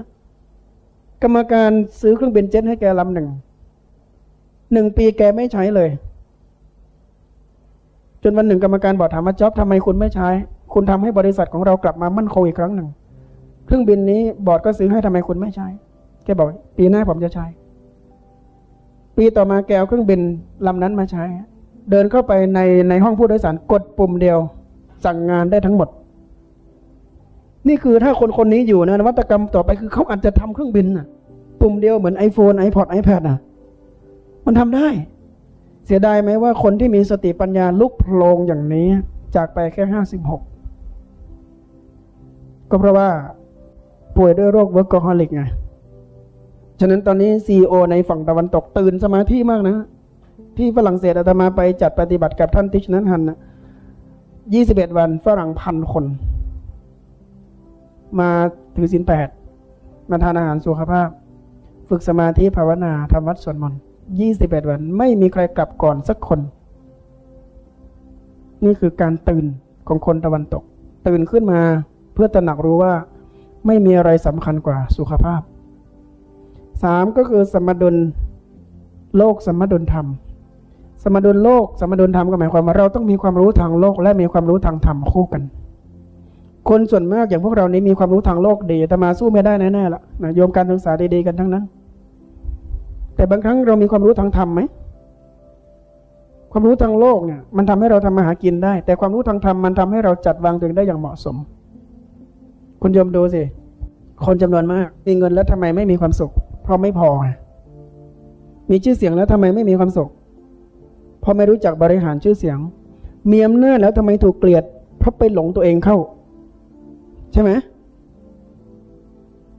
กรรมการซื้อเครื่องบินเจ็ตให้แกลำหนึ่งหนึ่งปีแกไม่ใช้เลย จนวันหนึ่งกรรมการบอกถามว่าจ็อบทำไมคุณไม่ใช้ คุณทำให้บริษัทของเรากลับมามั่นคงอีกครั้งหนึ่งเครื่องบินนี้บอร์ดก็ซื้อให้ทำไมคุณไม่ใช้ แกบอก ปีหน้าผมจะใช้ ปีต่อมาแกเอาเครื่องบินลำนั้นมาใช้ เดินเข้าไปในในห้องผู้โดยสารกดปุ่มเดียว สั่งงานได้ทั้งหมด นี่คือถ้าคนคนนี้อยู่นะนวัตกรรมต่อไปคือเขาอาจจะทำเครื่องบินน่ะปุ่มเดียวเหมือน iPhone iPod iPad อะมันทำได้ เสียดายไหมว่าคนที่มีสติปัญญาลุกโพลงอย่างนี้ จากไปแค่ห้าสิบหกก็เพราะว่าป่วยด้วยโรค workaholic ไง ฉะนั้นตอนนี้ CEO ในฝั่งตะวันตกตื่นสมาธิมากนะ ที่ฝรั่งเศสอาตมาไปจัดปฏิบัติกับท่านติชนัท ฮันห์นะยี่สิบเอ็ดวันฝรั่งพันคน มาถือศีลแปดมาทานอาหารสุขภาพ ฝึกสมาธิภาวนาทำวัดสวดมนต์ ยี่สิบเอ็ดวัน ไม่มีใครกลับก่อนสักคน นี่คือการตื่นของคนตะวันตก ตื่นขึ้นมาเพื่อตระหนักรู้ว่า ไม่มีอะไรสำคัญกว่าสุขภาพสามก็คือสมดุลโลกสมดุลธรรม สมดุลโลกสมดุลธรรมก็หมายความว่าเราต้องมีความรู้ทางโลก และมีความรู้ทางธรรมคู่กัน คนส่วนมากอย่างพวกเรานี้มีความรู้ทางโลกดีแต่มาสู้ไม่ได้แน่ๆละนะโยมการศึกษาดีๆกันทั้งนั้น แต่บางครั้งเรามีความรู้ทางธรรมไหมความรู้ทางโลกเนี่ยมันทำให้เราทำมาหากินได้ แต่ความรู้ทางธรรมมันทำให้เราจัดวางตัวเองได้อย่างเหมาะสม คุณโยมดูสิคนจำนวนมากมีเงินแล้วทำไมไม่มีความสุข เพราะไม่พอ มีชื่อเสียงแล้วทำไมไม่มีความสุข เพราะไม่รู้จักบริหารชื่อเสียง มีอำนาจแล้วทำไมถูกเกลียด เพราะไปหลงตัวเองเข้า ใช่ไหม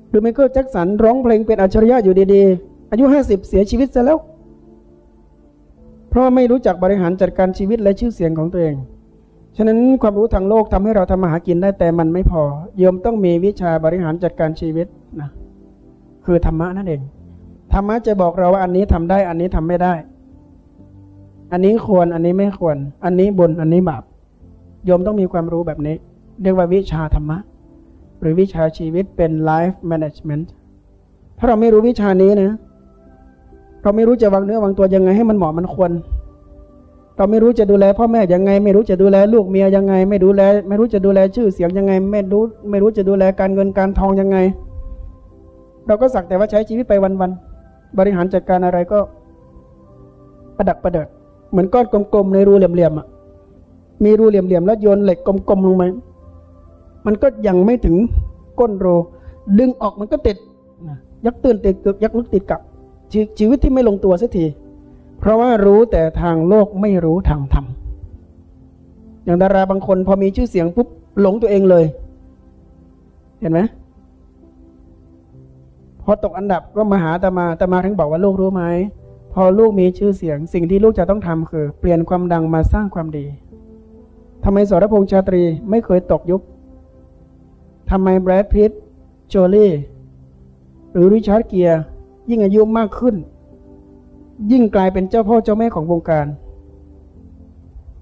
หรือไมเคิลแจ็คสันร้องเพลงเป็นอัจฉริยะอยู่ดีๆ อายุห้าสิบเสียชีวิตซะแล้ว เพราะไม่รู้จักบริหารจัดการชีวิตและชื่อเสียงของตัวเอง ฉะนั้นความรู้ทางโลกทำให้เราทำมาหากินได้แต่มันไม่พอ โยมต้องมีวิชาบริหารจัดการชีวิตนะคือธรรมะนั่นเอง ธรรมะจะบอกเราว่าอันนี้ทำได้ อันนี้ทำไม่ได้ อันนี้ควร อันนี้ไม่ควร อันนี้บุญ อันนี้บาป โยมต้องมีความรู้แบบนี้ เรียกว่าวิชาธรรมะ หรือวิชาชีวิตเป็น life management ถ้าเราไม่รู้วิชานี้นะ เราไม่รู้จะวางเนื้อวางตัวยังไงให้มันเหมาะมันควร เราไม่รู้จะดูแลพ่อแม่ยังไง ไม่รู้จะดูแลลูกเมียยังไง ไม่ดูแล ไม่รู้จะดูแลชื่อเสียงยังไง ไม่รู้ไม่รู้จะดูแลการเงินการทองยังไง เราก็สักแต่ว่าใช้ชีวิตไปวันๆบริหารจัดการอะไรก็ ประดักประเดิด เหมือนก้อนกลมๆในรูเหลี่ยมๆอะมีรูเหลี่ยมๆแล้วโยนเหล็กกลมๆลงไปมันก็ยังไม่ถึงก้นโร ดึงออกมันก็ติดยักตื่นติดกึกยักลึกติดกับ ชชีวิตที่ไม่ลงตัวสักที เพราะว่ารู้แต่ทางโลกไม่รู้ทางธรรม อย่างดาราบางคนพอมีชื่อเสียงปุ๊บหลงตัวเองเลย เห็นไหมพอตกอันดับก็มาหาตามาตามาถึงบอกว่าลูกรู้ไหมพอลูกมีชื่อเสียง สิ่งที่ลูกจะต้องทำคือ เปลี่ยนความดังมาสร้างความดีทำไมสรพงษ์ชาตรีไม่เคยตกยุคทำไมแบรดพิตต์โจลี่ หรือริชาร์ดเกียร์ ยิ่งอายุมากขึ้น ยิ่งกลายเป็นเจ้าพ่อเจ้าแม่ของวงการ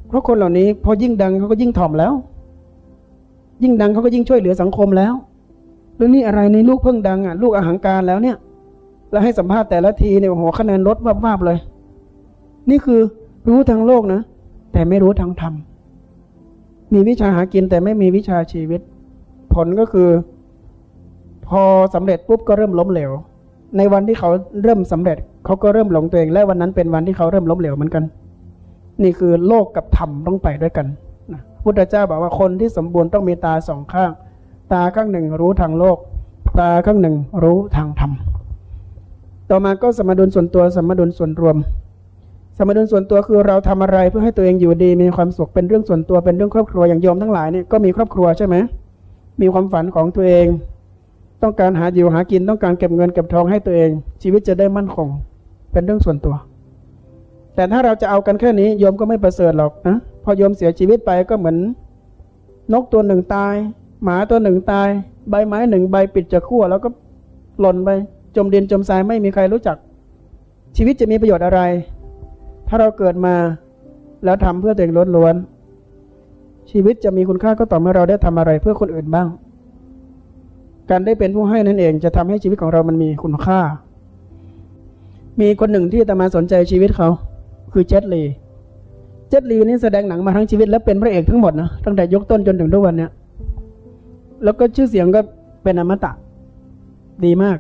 เพราะคนเหล่านี้พอยิ่งดังเขาก็ยิ่งถ่อมแล้ว ยิ่งดังเขาก็ยิ่งช่วยเหลือสังคมแล้วแล้วนี่อะไรในลูกเพิ่งดังอะลูกอาหังการแล้วเนี่ย แล้วให้สัมภาษณ์แต่ละทีเนี่ยโอ้โหคะแนนลดวาบๆเลย นี่คือรู้ทางโลกนะ แต่ไม่รู้ทางธรรมมีวิชาหากินแต่ไม่มีวิชาชีวิต ผลก็คือ พอสำเร็จปุ๊บก็เริ่มล้มเหลว ในวันที่เขาเริ่มสำเร็จ เขาก็เริ่มหลงตัวเอง และวันนั้นเป็นวันที่เขาเริ่มล้มเหลวเหมือนกัน นี่คือโลกกับธรรมต้องไปด้วยกันนะพุทธเจ้าบอกว่าคนที่สมบูรณ์ต้องมีตาสองข้าง ตาข้างหนึ่งรู้ทางโลก ตาข้างหนึ่งรู้ทางธรรม ต่อมาก็สมดุลส่วนตัวสมดุลส่วนรวม สมดุลส่วนตัวคือเราทำอะไรเพื่อให้ตัวเองอยู่ดี มีความสุขเป็นเรื่องส่วนตัวเป็นเรื่องครอบครัวอย่างโยมทั้งหลายเนี่ยก็มีครอบครัวใช่ไหมมีความฝันของตัวเอง ต้องการหาอยู่หากินต้องการเก็บเงินเก็บทองให้ตัวเอง ชีวิตจะได้มั่นคง เป็นเรื่องส่วนตัว แต่ถ้าเราจะเอากันแค่นี้โยมก็ไม่ประเสริฐหรอกนะพอโยมเสียชีวิตไปก็เหมือน นกตัวหนึ่งตาย หมาตัวหนึ่งตาย ใบไม้หนึ่งใบปิดจากขั้วแล้วก็หล่นไปจมดินจมทรายไม่มีใครรู้จัก ชีวิตจะมีประโยชน์อะไร ถ้าเราเกิดมาแล้วทำเพื่อตัวเองล้วนๆชีวิตจะมีคุณค่าก็ต่อเมื่อเราได้ทำอะไรเพื่อคนอื่นบ้าง การได้เป็นผู้ให้นั่นเอง จะทำให้ชีวิตของเรามันมีคุณค่า มีคนหนึ่งที่ตมาสนใจชีวิตเขา คือเจตลี เจตลีนี่แสดงหนังมาทั้งชีวิตและเป็นพระเอกทั้งหมดนะตั้งแต่ยกต้นจนถึงทุกวันเนี้ยแล้วก็ชื่อเสียงก็เป็นอมตะ ดีมาก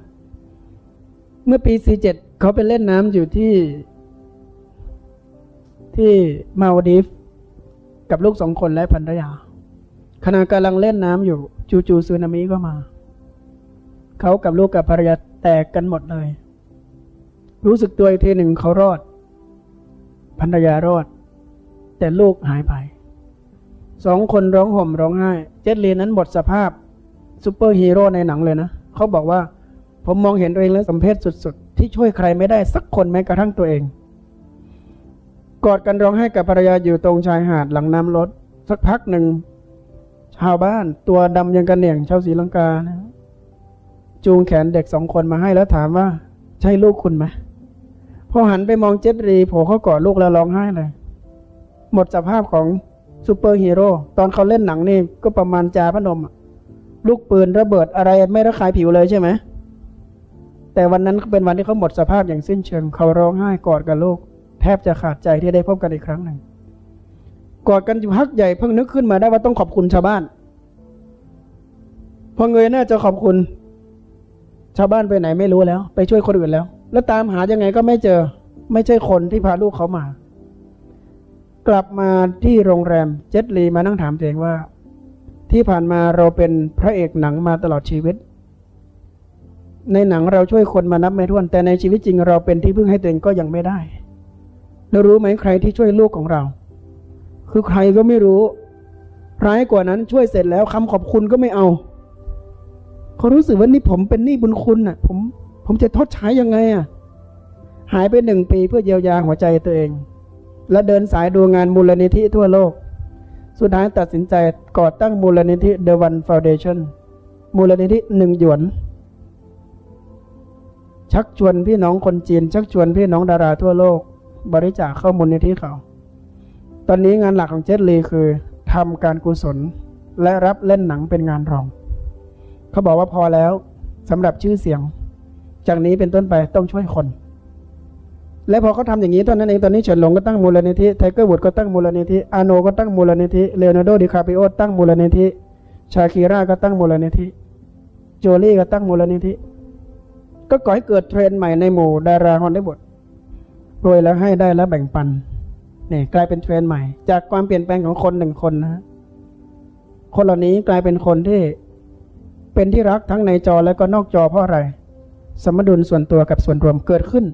เมื่อปี 47 เขาไปเล่นน้ำอยู่ที่ ที่มาลดีฟ กับลูกสองคนและภรรยาขณะกำลังเล่นน้ำอยู่ จู่ๆสึนามิก็มา เขากับลูกกับภรรยาแตกกันหมดเลย รู้สึกตัวอีกทีหนึ่งเขารอด ภรรยารอด แต่ลูกหายไปสองคนร้องห่มร้องไห้ เจ็ตลีนั้นหมดสภาพซูเปอร์ฮีโร่ในหนังเลยนะเขาบอกว่า ผมมองเห็นตัวเองแล้วสมเพชสุดๆ ที่ช่วยใครไม่ได้สักคนแม้กระทั่งตัวเอง กอดกันร้องไห้กับภรรยาอยู่ตรงชายหาดหลังน้ำลดสักพักหนึ่งชาวบ้านตัวดำยังกะเหนี่ยงชาวศรีลังกานะ จูงแขนเด็กสองคนมาให้แล้วถามว่า ใช่ลูกคุณไหมพอหันไปมองเจ็ตลีโผเข้ากอดลูกแล้วร้องไห้เลย หมดสภาพของซูเปอร์ฮีโร่ตอนเขาเล่นหนังนี่ก็ประมาณจาพนมลูกปืนระเบิดอะไรไม่ระคายผิวเลยใช่ไหมแต่วันนั้นเป็นวันที่เขาหมดสภาพอย่างสิ้นเชิงเขาร้องไห้กอดกับลูก แทบจะขาดใจที่ได้พบกันอีกครั้งหนึ่งกอดกันอยู่พักใหญ่เพิ่งนึกขึ้นมาได้ว่าต้องขอบคุณชาวบ้านพอเงยหน้าจะขอบคุณ ชาวบ้านไปไหนไม่รู้แล้ว ไปช่วยคนอื่นแล้ว แล้วตามหายังไงก็ไม่เจอ ไม่ใช่คนที่พาลูกเขามา กลับมาที่โรงแรมเจตลีมานั่งถามตัวเองว่า ที่ผ่านมาเราเป็นพระเอกหนังมาตลอดชีวิต ในหนังเราช่วยคนมานับไม่ถ้วน แต่ในชีวิตจริงเราเป็นที่พึ่งให้ตัวเองก็ยังไม่ได้แล้วรู้ไหมใครที่ช่วยลูกของเรา คือใครก็ไม่รู้ร้ายกว่านั้นช่วยเสร็จแล้วคำขอบคุณก็ไม่เอา เขารู้สึกว่านี่ผมเป็นหนี้บุญคุณน่ะ ผมผมจะทดใช้ยังไงอะ หายไปหนึ่งปีเพื่อเยียวยาหัวใจตัวเอง และเดินสายดูงานมูลนิธิทั่วโลก สุดท้ายตัดสินใจก่อตั้งมูลนิธิ The One Foundation มูลนิธิหนึ่งหยวน ชักชวนพี่น้องคนจีน ชักชวนพี่น้องดาราทั่วโลก บริจาคเข้ามูลนิธิเขา ตอนนี้งานหลักของเจตลีคือทำการกุศลและรับเล่นหนังเป็นงานรอง เขาบอกว่าพอแล้วสำหรับชื่อเสียง จากนี้เป็นต้นไปต้องช่วยคน และพอเขาทำอย่างนี้ตอนนั้นเองตอนนี้เฉินหลงก็ตั้งมูลนิธิไทเกอร์วูดก็ตั้งมูลนิธิอาร์โนลด์ก็ตั้งมูลนิธิเลโอนาร์โดดิคาปิโอตั้งมูลนิธิ ชาคีราก็ตั้งมูลนิธิ โจลี่ก็ตั้งมูลนิธิ ก็ก่อให้เกิดเทรนด์ใหม่ในหมู่ดาราฮอลลีวูดรวยแล้วให้ได้แล้วแบ่งปันนี่กลายเป็นเทรนด์ใหม่ จากความเปลี่ยนแปลงของคนหนึ่งคนนะคนเหล่านี้กลายเป็นคนที่ เป็นที่รักทั้งในจอและก็นอกจอเพราะอะไร สมดุลส่วนตัวกับส่วนรวมเกิดขึ้น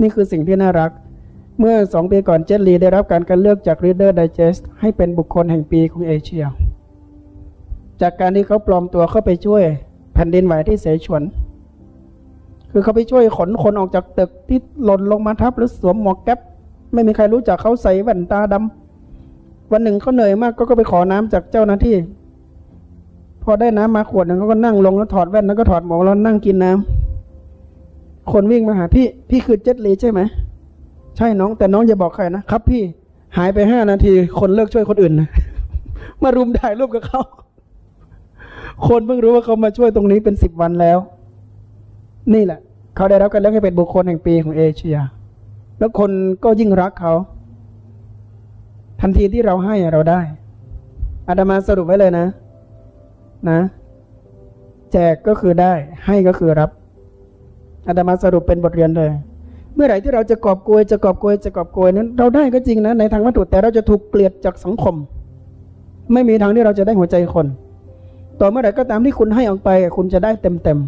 นี่คือสิ่งที่น่ารัก เมื่อสองปีก่อนเจตลีได้รับการคัดเลือกจาก Reader Digest ให้เป็นบุคคลแห่งปีของเอเชีย จากการที่เขาปลอมตัวเข้าไปช่วยแผ่นดินไหวที่เสฉวน คือเขาไปช่วยขนคนออกจากตึกที่หล่นลงมาทับหรือสวมหมวกแก๊ปไม่มีใครรู้จักเขาใส่แว่นตาดำวันหนึ่งเขาเหนื่อยมากก็ก็ไปขอน้ำจากเจ้าหน้าที่ อได้น้ำมาขวดหนึ่งเขาก็นั่งลงแล้วถอดแว่นแล้วก็ถอดหมวกแล้วนั่งกินน้ำคนวิ่งมาหาพี่ พี่คือเจ็ตลีใช่ไหมใช่น้องแต่น้องอย่าบอกใครนะครับ พี่หายไปห้านาที คนเลิกช่วยคนอื่นนะมารุมถ่ายรูปกับเขาคนเพิ่งรู้ว่าเขามาช่วยตรงนี้เป็นสิบวันแล้ว นี่แหละ เขาได้รับการเลือกให้เป็นบุคคลแห่งปีของเอเชีย แล้วคนก็ยิ่งรักเขา ทันทีที่เราให้เราได้อาดามาสรุปไว้เลยนะ นะ แจกก็คือได้ ให้ก็คือรับอาดมาสรุปเป็นบทเรียนเลย เมื่อไหร่ที่เราจะกอบโกยจะกอบโกยจะกอบโกยนั้น เราได้ก็จริงนะในทางวัตถุแต่เราจะถูกเกลียดจากสังคม ไม่มีทางที่เราจะได้หัวใจคน ต่อเมื่อไหร่ก็ตามที่คุณให้ออกไป คุณจะได้เต็มเต็ม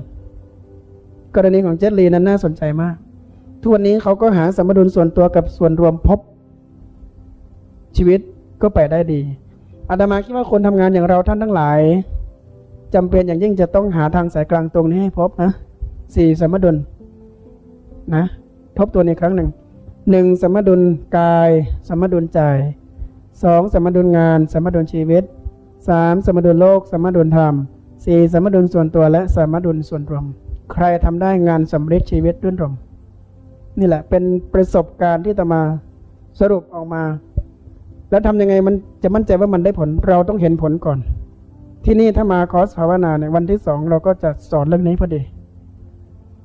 ๆกรณีของเจตลีนั้นน่าสนใจมาก ทุกวันนี้เขาก็หาสมดุลส่วนตัวกับส่วนรวมพบ ชีวิตก็ไปได้ดีอาตมาคิดว่าคนทำงานอย่างเราท่านทั้งหลาย จำเป็นอย่างยิ่งจะต้องหาทางสายกลางตรงนี้ให้พบนะสี่สมดุลนะทบทวในครั้งหนึ่งหนึ่งสมดุลกาย สมดุลใจสองสมดุลงาน สมดุลชีวิตสามสมดุลโลก สมดุลธรรมสี่สมดุลส่วนตัวและสมดุลส่วนรวม ใครทำได้งานสำเร็จชีวิตรื่นรมนี่แหละเป็นประสบการณ์ที่ตมาสรุปออกมา แล้วทำยังไงมันจะมั่นใจว่ามันได้ผลเราต้องเห็นผลก่อน ที่นี่ถ้ามาคอร์สภาวนาเนี่ยวันที่สองเราก็จะสอนเรื่องนี้พอดี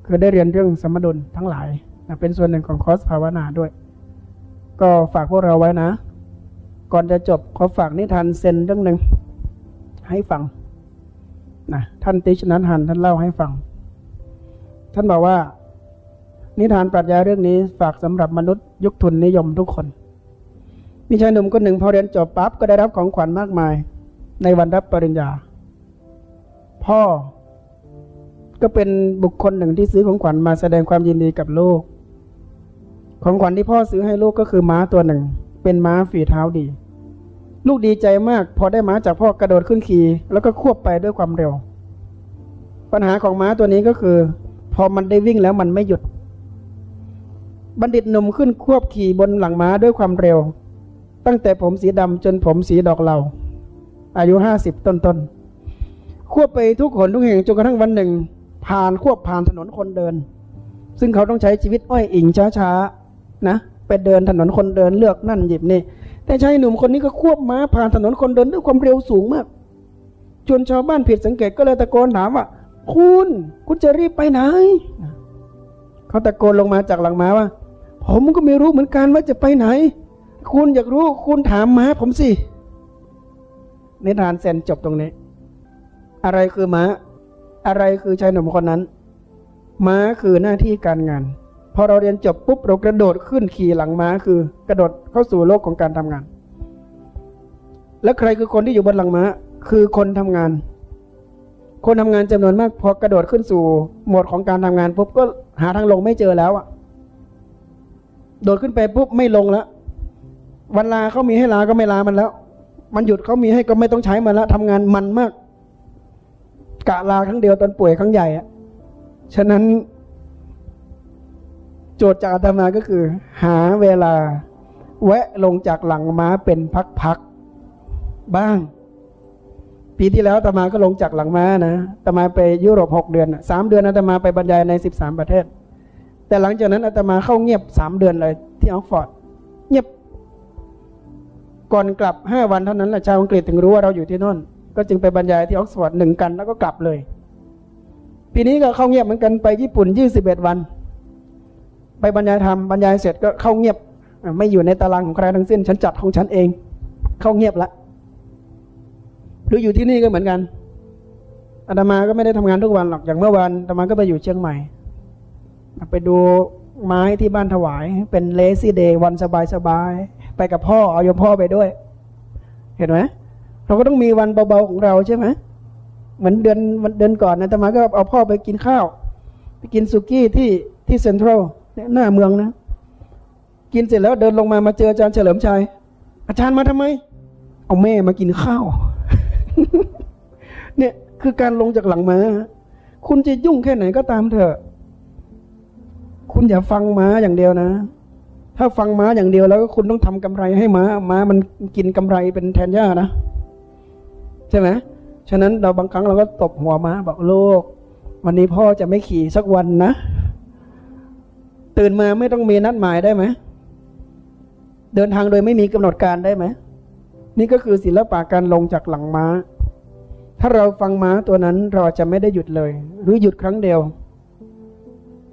คือได้เรียนเรื่องสมดุลทั้งหลายนะเป็นส่วนหนึ่งของคอร์สภาวนาด้วย ก็ฝากพวกเราไว้นะ ก่อนจะจบขอฝากนิทานเซนเรื่องหนึ่งให้ฟังนะท่านติชนันหันท่านเล่าให้ฟัง ท่านบอกว่า นิทานปรัชญาเรื่องนี้ฝากสำหรับมนุษย์ยุคทุนนิยมทุกคน มีชายหนุ่มคนหนึ่งพอเรียนจบปั๊บก็ได้รับของขวัญมากมาย ในวันรับปริญญา พ่อก็เป็นบุคคลหนึ่งที่ซื้อของขวัญมาแสดงความยินดีกับลูก ของขวัญที่พ่อซื้อให้ลูกก็คือม้าตัวหนึ่ง เป็นม้าฝีเท้าดี ลูกดีใจมาก พอได้ม้าจากพ่อกระโดดขึ้นขี่แล้วก็ควบไปด้วยความเร็ว ปัญหาของม้าตัวนี้ก็คือ พอมันได้วิ่งแล้วมันไม่หยุด บัณฑิตหนุ่มขึ้นควบขี่บนหลังม้าด้วยความเร็ว ตั้งแต่ผมสีดำจนผมสีดอกเหลา อายุห้าสิบต้นๆควบไปทุกหนทุกแห่งจนกระทั่งวันหนึ่ง ผ่านควบผ่านถนนคนเดิน ซึ่งเขาต้องใช้ชีวิตอ้อยอิงช้าๆนะไปเดินถนนคนเดินเลือกนั่นหยิบนี่ แต่ชายหนุ่มคนนี้ก็ควบม้าผ่านถนนคนเดินด้วยความเร็วสูงมากจนชาวบ้านผิดสังเกตก็เลยตะโกนถามว่า คุณคุณจะรีบไปไหนเขาตะโกนลงมาจากหลังม้าว่า ผมก็ไม่รู้เหมือนกันว่าจะไปไหน คุณอยากรู้คุณถามม้าผมสิ นิทานเซนจบตรงนี้ อะไรคือม้า อะไรคือชายหนุ่มคนนั้น ม้าคือหน้าที่การงาน พอเราเรียนจบปุ๊บเรากระโดดขึ้นขี่หลังม้าคือ กระโดดเข้าสู่โลกของการทำงาน แล้วใครคือคนที่อยู่บนหลังม้า คือคนทำงาน คนทำงานจำนวนมาก พอกระโดดขึ้นสู่โหมดของการทำงานปุ๊บก็หาทางลงไม่เจอแล้วอะโดดขึ้นไปปุ๊บไม่ลงแล้ววันลาเขามีให้ลาก็ไม่ลามันแล้ว มันหยุดเขามีให้ก็ไม่ต้องใช้มันแล้วทำงานมันมาก กะลาครั้งเดียวตอนป่วยครั้งใหญ่อะฉะนั้น โจทย์จากอาตมาก็คือ หาเวลา แวะลงจากหลังม้าเป็นพักๆบ้าง ปีที่แล้วอาตมาก็ลงจากหลังม้านะอาตมาไปยุโรปหกเดือนสามเดือนอาตมาไปบรรยายในสิบสามประเทศ แต่หลังจากนั้นอาตมาเข้าเงียบสามเดือนเลยที่ออกฟอร์ดเงียบ ก่อนกลับห้าวันเท่านั้นแหละชาวอังกฤษถึงรู้ว่าเราอยู่ที่นั่นก็จึงไปบรรยายที่ออกซฟอร์ดหนึ่งกันแล้วก็กลับเลย ปีนี้ก็เข้าเงียบเหมือนกันไปญี่ปุ่นยี่สิบเอ็ดวัน ไปบรรยายธรรมบรรยายเสร็จก็เข้าเงียบ ไม่อยู่ในตารางของใครทั้งสิ้นฉันจัดของฉันเอง เข้าเงียบละหรืออยู่ที่นี่ก็เหมือนกันอาตมาก็ไม่ได้ทำงานทุกวันหรอกอย่างเมื่อวานอาตมาก็ไปอยู่เชียงใหม่ ไปดูไม้ที่บ้านถวาย เป็นเลซี่เดย์วันสบายๆ ไปกับพ่อเอาโยมพ่อไปด้วย เห็นไหมเราก็ต้องมีวันเบาๆของเราใช่ไหมเหมือนเดือนวันเดือนก่อนนะอาตมาก็เอาพ่อไปกินข้าว ไปกินสุกี้ที่ที่เซ็นทรัลเนี่ยหน้าเมืองนะ กินเสร็จแล้วเดินลงมามาเจออาจารย์เฉลิมชัย อาจารย์มาทำไม เอาแม่มากินข้าว เนี่ยคือการลงจากหลังมาคุณจะยุ่งแค่ไหนก็ตามเถอะ คุณอย่าฟังมาอย่างเดียวนะ ถ้าฟังม้าอย่างเดียวแล้วก็คุณต้องทำกำไรให้ม้า ม้ามันกินกำไรเป็นแทนหญ้านะ ใช่ไหมฉะนั้นเราบางครั้งเราก็ตบหัวม้าบอกลูกวันนี้พ่อจะไม่ขี่สักวันนะ ตื่นมาไม่ต้องมีนัดหมายได้ไหมเดินทางโดยไม่มีกำหนดการได้ไหมนี่ก็คือศิลปะการลงจากหลังม้า ถ้าเราฟังม้าตัวนั้นเราจะไม่ได้หยุดเลย หรือหยุดครั้งเดียว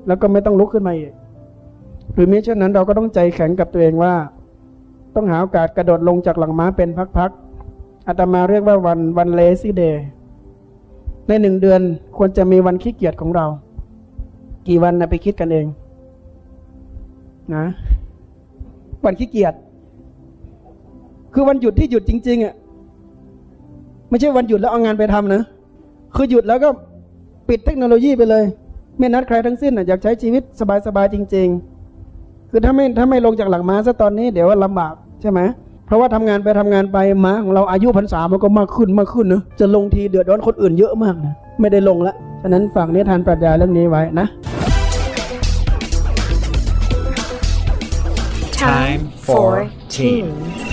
แล้วก็ไม่ต้องลุกขึ้นมาอีก หรือมิฉะนั้นเราก็ต้องใจแข็งกับตัวเองว่า ต้องหาโอกาสกระโดดลงจากหลังม้าเป็นพักๆอาตมาเรียกว่าวันวันเลซี่เดย์ในหนึ่งเดือนควรจะมีวันขี้เกียจของเรา กี่วันนะไปคิดกันเอง นะ วันขี้เกียจคือวันหยุดที่หยุดจริง ๆอะไม่ใช่วันหยุดแล้วเอางานไปทำนะคือหยุดแล้วก็ปิดเทคโนโลยีไปเลย ไม่นัดใครทั้งสิ้นอะอยากใช้ชีวิตสบายๆจริง ๆ คือถ้าไม่ถ้าไม่ลงจากหลังม้าซะตอนนี้เดี๋ยวลำบากใช่ไหมเพราะว่าทำงานไปทำงานไปม้าของเราอายุพรรษามันก็มากขึ้นมากขึ้นเนอะจะลงทีเดือดร้อนคนอื่นเยอะมากนะไม่ได้ลงละฉะนั้นฝั่งนี้ทานปรัชญาเรื่องนี้ไว้นะ Time for teen. "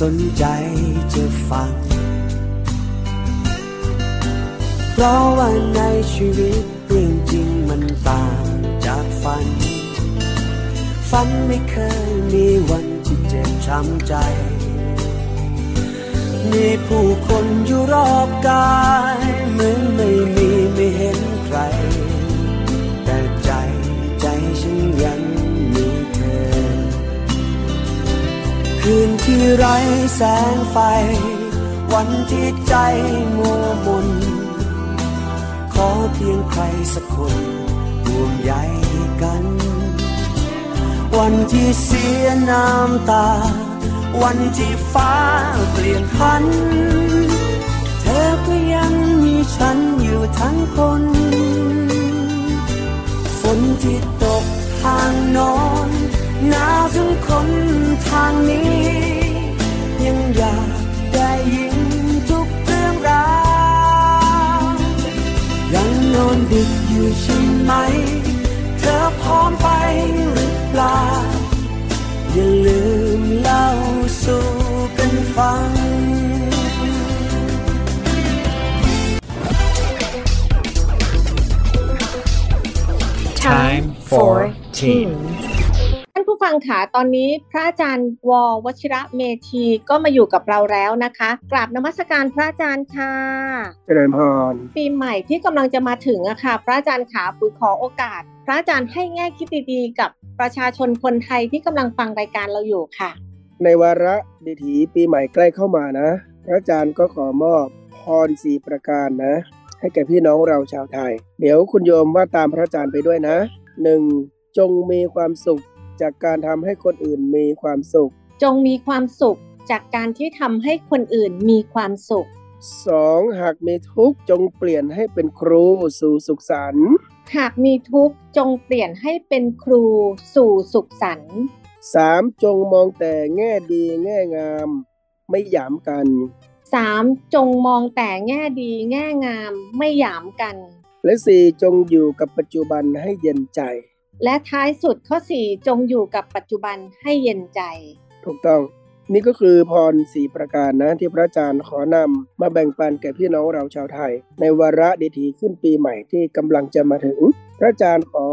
สนใจจะฟัง เพราะว่าในชีวิตเรื่องจริงมันต่างจากฝัน ฝันไม่เคยมีวันที่เจ็บช้ำใจ มีผู้คนอยู่รอบกาย เหมือนไม่มีไม่เห็นใคร คืนที่ไร้แสงไฟ วันที่ใจมัวมนขอเพียงใครสักคนห่วงใยกัน วันที่เสียน้ำตา วันที่ฟ้าเปลี่ยนพัน เธอก็ยังมีฉันอยู่ทั้งคน ฝนที่ตกทางนอน หนาวถึงคนทางนี้ ยังอยากได้ยินทุกเรื่องราวยังนอนดึกอยู่ใช่ไหม เธอพร้อมไปหรือเปล่า อย่าลืมเล่าสู่กันฟัง Time for teen. ท่านผู้ ฟังค่ะตอนนี้พระอาจารย์ววชิระเมธีก็มาอยู่กับเราแล้วนะคะกราบนมัสการพระอาจารย์ค่ะเจริญพรปีใหม่ที่กำลังจะมาถึงอะค่ะ พระอาจารย์ขาปุ๋ยขอโอกาส พระอาจารย์ให้แง่คิดดีๆ กับประชาชนคนไทยที่กำลังฟังรายการเราอยู่ค่ะ ในวาระดิถีปีใหม่ใกล้เข้ามานะ พระอาจารย์ก็ขอมอบพรสีประการนะ ให้แก่พี่น้องเราชาวไทย เดี๋ยวคุณโยมว่าตามพระอาจารย์ไปด้วยนะ 1. จงมีความสุข จากการทำให้คนอื่นมีความสุข จงมีความสุขจากการที่ทำให้คนอื่นมีความสุข 2. หากมีทุกข์จงเปลี่ยนให้เป็นครูสู่สุขสันต์หากมีทุกข์จงเปลี่ยนให้เป็นครูสู่สุขสันต์ 3. จงมองแต่แง่ดีแง่งาม ไม่หยามกัน 3. จงมองแต่แง่ดีแง่งามไม่หยามกัน และ 4. จงอยู่กับปัจจุบันให้เย็นใจ และท้ายสุดข้อ 4 จงอยู่กับปัจจุบันให้เย็นใจทถูกต้อง นี่ก็คือพรสีประการนะที่พระอาจารย์ขอนำมาแบ่งปันแก่พี่น้องเราชาวไทย ในวาระดีถีขึ้นปีใหม่ที่กำลังจะมาถึง พระอาจารย์ขอ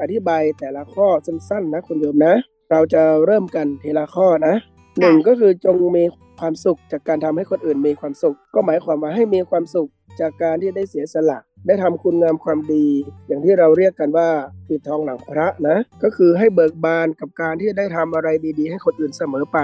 อธิบายแต่ละข้อสั้นๆ นะคุณโยมนะ เราจะเริ่มกันทีละข้อนะหนึ่งก็คือจงมีความสุขจากการทำให้คนอื่นมีความสุข ก็หมายความว่าให้มีความสุขจากการที่ได้เสียสละ ได้ทำคุณงามความดี อย่างที่เราเรียกกันว่าปิดทองหลังพระนะ ก็คือให้เบิกบานกับการที่ได้ทำอะไรดีๆ ให้คนอื่นเสมอไป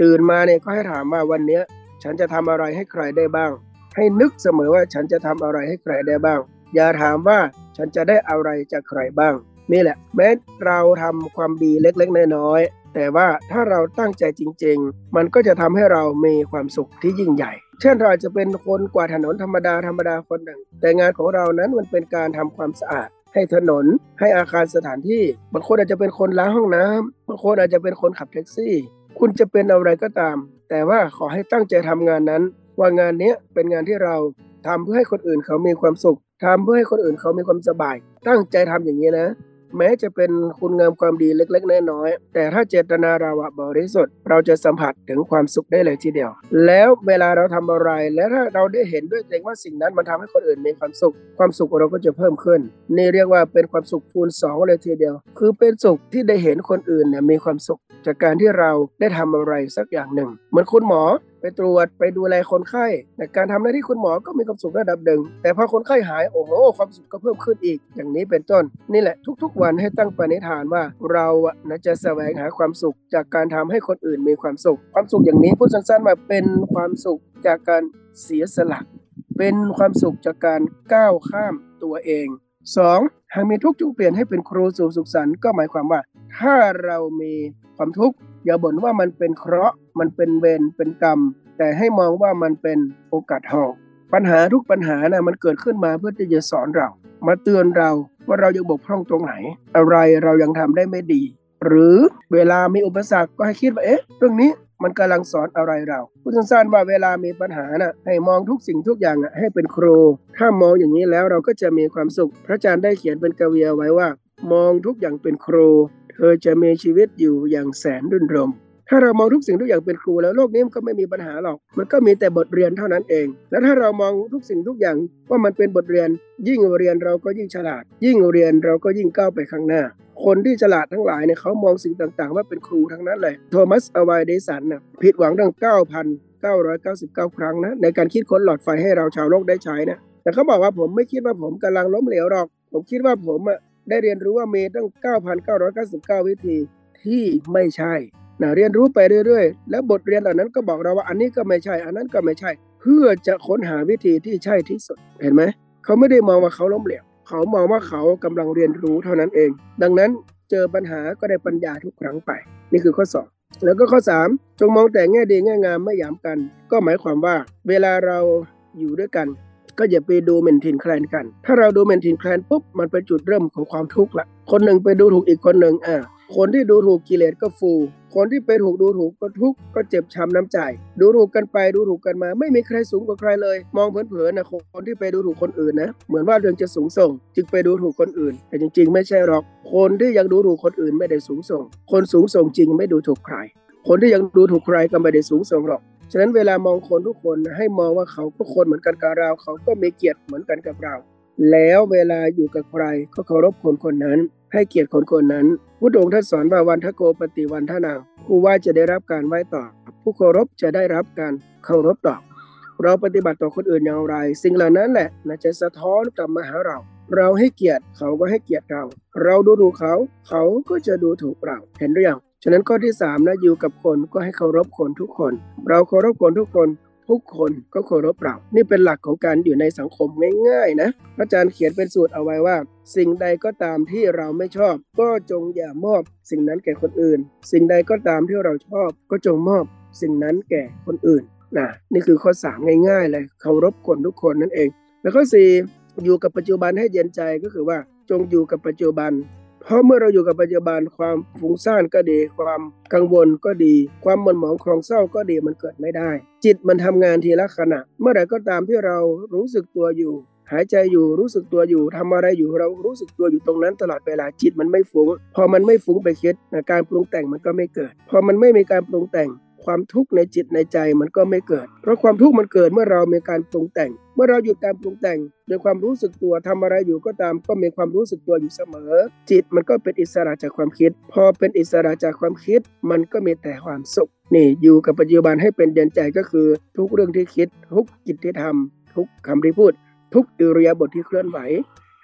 ตื่นมาเนี่ยก็ให้ถามว่าวันเนี้ยฉันจะทำอะไรให้ใครได้บ้าง ให้นึกเสมอว่าฉันจะทำอะไรให้ใครได้บ้าง อย่าถามว่าฉันจะได้อะไรจากใครบ้าง นี่แหละ แม้เราทำความดีเล็กๆน้อยๆแต่ว่าถ้าเราตั้งใจจริง ๆ มันก็จะทำให้เรามีความสุขที่ยิ่งใหญ่ เช่นเราอาจจะเป็นคนกวาดถนนธรรมดาธรรมดาคนหนึ่ง แต่งานของเรานั้นมันเป็นการทำความสะอาด ให้ถนน ให้อาคารสถานที่ บางคนอาจจะเป็นคนล้างห้องน้ำบางคนอาจจะเป็นคนขับแท็กซี่ คุณจะเป็นอะไรก็ตาม แต่ว่าขอให้ตั้งใจทำงานนั้น ว่างานนี้เป็นงานที่เราทำเพื่อให้คนอื่นเขามีความสุขทำเพื่อให้คนอื่นเขามีความสบาย ตั้งใจทำอย่างนี้นะ แม้จะเป็นคุณงามความดีเล็กๆน้อยๆแต่ถ้าเจตนาเราอะบริสุทธิ์ เราจะสัมผัสถึงความสุขได้เลยทีเดียว แล้วเวลาเราทำอะไร แล้วถ้าเราได้เห็นด้วยตัวเองว่าสิ่งนั้นมันทำให้คนอื่นมีความสุข ความสุขของเราก็จะเพิ่มขึ้น นี่เรียกว่าเป็นความสุขคูณสองเลยทีเดียว คือเป็นสุขที่ได้เห็นคนอื่นเนี่ยมีความสุขจากการที่เราได้ทำอะไรสักอย่างหนึ่ง เหมือนคุณหมอ ไปตรวจไปดูแลคนไข้ แต่การทำหน้าที่คุณหมอก็มีความสุขระดับหนึ่ง แต่พอคนไข้หายโอ้โหความสุขก็เพิ่มขึ้นอีก อย่างนี้เป็นต้น นี่แหละทุก ๆ วันให้ตั้งปณิธานว่า เรานะจะแสวงหาความสุข จากการทำให้คนอื่นมีความสุข ความสุขอย่างนี้พูดสั้นๆมาเป็นความสุขจากการเสียสละ เป็นความสุขจากการก้าวข้ามตัวเอง 2. หากมีทุกข์จงเปลี่ยนให้เป็นครูสู่สุขสันต์ก็หมายความว่า ถ้าเรามีความทุกข์ อย่าบ่นว่ามันเป็นเคราะห์ มันเป็นเวรเป็นกรรม แต่ให้มองว่ามันเป็นโอกาสทองปัญหาทุกปัญหานะมันเกิดขึ้นมาเพื่อที่จะสอนเรา มาเตือนเราว่าเรายังบกพร่องตรงไหน อะไรเรายังทำได้ไม่ดี หรือเวลามีอุปสรรคก็ให้คิดว่าเอ๊ะเรื่องนี้มันกำลังสอนอะไรเราพูดสั้นๆว่าเวลามีปัญหานะ่ะให้มองทุกสิ่งทุกอย่างอะให้เป็นครู ถ้ามองอย่างนี้แล้วเราก็จะมีความสุข พระอาจารย์ได้เขียนเป็นกวีเอาไว้ว่า มองทุกอย่างเป็นครู ธอจะมีชีวิตอยู่อย่างแสนรื่นรม ถ้าเรามองทุกสิ่งทุกอย่างเป็นครูแล้วโลกนี้มันก็ไม่มีปัญหาหรอก มันก็มีแต่บทเรียนเท่านั้นเอง แล้วถ้าเรามองทุกสิ่งทุกอย่างว่ามันเป็นบทเรียน ยิ่งเรียนเราก็ยิ่งฉลาด ยิ่งเรียนเราก็ยิ่งก้าวไปข้างหน้า คนที่ฉลาดทั้งหลายเนี่ยเขามองสิ่งต่างๆ ว่าเป็นครูทั้งนั้นเลยโทมัสอวายเดสันน่ะผิดหวังตั้ง9,999 ครั้งนะในการคิดค้นหลอดไฟให้เราชาวโลกได้ใช้นะแต่เขาบอกว่าผมไม่คิดว่าผมกำลังล้มเหลวหรอก ผมคิดว่าผมอะ ได้เรียนรู้ว่ามีตั้ง 9,999 วิธีที่ไม่ใช่นะเรียนรู้ไปเรื่อยๆ แล้วบทเรียนเหล่านั้นก็บอกเราว่าอันนี้ก็ไม่ใช่ อันนั้นก็ไม่ใช่ เพื่อจะค้นหาวิธีที่ใช่ที่สุด เห็นไหม เขาไม่ได้มองว่าเขาล้มเหลว เขามองว่าเขากำลังเรียนรู้เท่านั้นเอง ดังนั้นเจอปัญหาก็ได้ปัญญาทุกครั้งไป นี่คือข้อสองแล้วก็ข้อ 3 จงมองแต่แง่ดีแง่งามไม่หยามกัน ก็หมายความว่า เวลาเราอยู่ด้วยกัน ก็อย่าไปดูหมิ่นถิ่นแคลนกัน ถ้าเราดูหมิ่นถิ่นแคลนปุ๊บมันเป็นจุดเริ่มของความทุกข์ละ คนหนึ่งไปดูถูกอีกคนหนึ่งอ่าคนที่ดูถูกกิเลสก็ฟู คนที่ไปถูกดูถูกก็ทุกข์ก็เจ็บช้ำน้ำใจ ดูถูกกันไปดูถูกกันมา ไม่มีใครสูงกว่าใครเลย มองเผินๆนะคนที่ไปดูถูกคนอื่นนะ เหมือนว่าเรื่องจะสูงส่ง จึงไปดูถูกคนอื่น แต่จริง ๆ ไม่ใช่หรอก คนที่ยังดูถูกคนอื่นไม่ได้สูงส่ง คนสูงส่งจริงไม่ดูถูกใคร คนที่ยังดูถูกใครก็ไม่ได้สูงส่งหรอก ฉะนั้นเวลามองคนทุกคนให้มองว่าเขาก็คนเหมือนกันกับเรา เขาก็มีเกียรติเหมือนกันกับเรา แล้วเวลาอยู่กับใครก็เคารพคนคนนั้น ให้เกียรติคนคนนั้นพุทธองค์ท่านสอนว่าวันทโกปฏิวันทนางผู้ไหว้จะได้รับการไหว้ตอบผู้เคารพจะได้รับการเคารพตอบเราปฏิบัติต่อคนอื่นอย่างไร สิ่งเหล่านั้นแหละน่าจะสะท้อนกลับมาหาเรา เราให้เกียรติเขาก็ให้เกียรติเรา เราดูถูกเขา เขาก็จะดูถูกเราเห็นหรือยัง ฉะนั้นข้อที่3นะอยู่กับคนก็ให้เคารพคนทุกคน เราเคารพคนทุกคนทุกคนก็เคารพเรา นี่เป็นหลักของการอยู่ในสังคมง่ายๆนะ พระอาจารย์เขียนเป็นสูตรเอาไว้ว่า สิ่งใดก็ตามที่เราไม่ชอบ ก็จงอย่ามอบสิ่งนั้นแก่คนอื่น สิ่งใดก็ตามที่เราชอบ ก็จงมอบสิ่งนั้นแก่คนอื่นนะนี่คือข้อ 3 ง่ายๆเลยเคารพคนทุกคนนั่นเอง แล้วข้อ4อยู่กับปัจจุบันให้เย็นใจก็คือว่าจงอยู่กับปัจจุบัน เพราะเมื่อเราอยู่กับปัจจุบันความฟุ้งซ่านก็ดี ความกังวลก็ดี ความหม่นหมองคลองเศร้าก็ดีมันเกิดไม่ได้ จิตมันทำงานทีละขณะ เมื่อไหร่ก็ตามที่เรารู้สึกตัวอยู่ หายใจอยู่รู้สึกตัวอยู่ทำอะไรอยู่เรารู้สึกตัวอยู่ตรงนั้นตลอดเวลาจิตมันไม่ฟุง้ง พอมันไม่ฟุ้งไปคิดการปรุงแต่งมันก็ไม่เกิด พอมันไม่มีการปรุงแต่ง ความทุกข์ในจิตในใจมันก็ไม่เกิด เพราะความทุกข์มันเกิดเมื่อเรามีการปรุงแต่ง เมื่อเราหยุดการปรุงแต่งโดยความรู้สึกตัวทำอะไรอยู่ก็ตาม ก็มีความรู้สึกตัวอยู่เสมอ จิตมันก็เป็นอิสระจากความคิด พอเป็นอิสระจากความคิด มันก็มีแต่ความสุขนี่อยู่กับปัจจุบันให้เป็นเดินใจก็คือ ทุกเรื่องที่คิด ทุกกิจที่ทำทุกคำที่พูด ทุกอิริยาบถทที่เคลื่อนไหว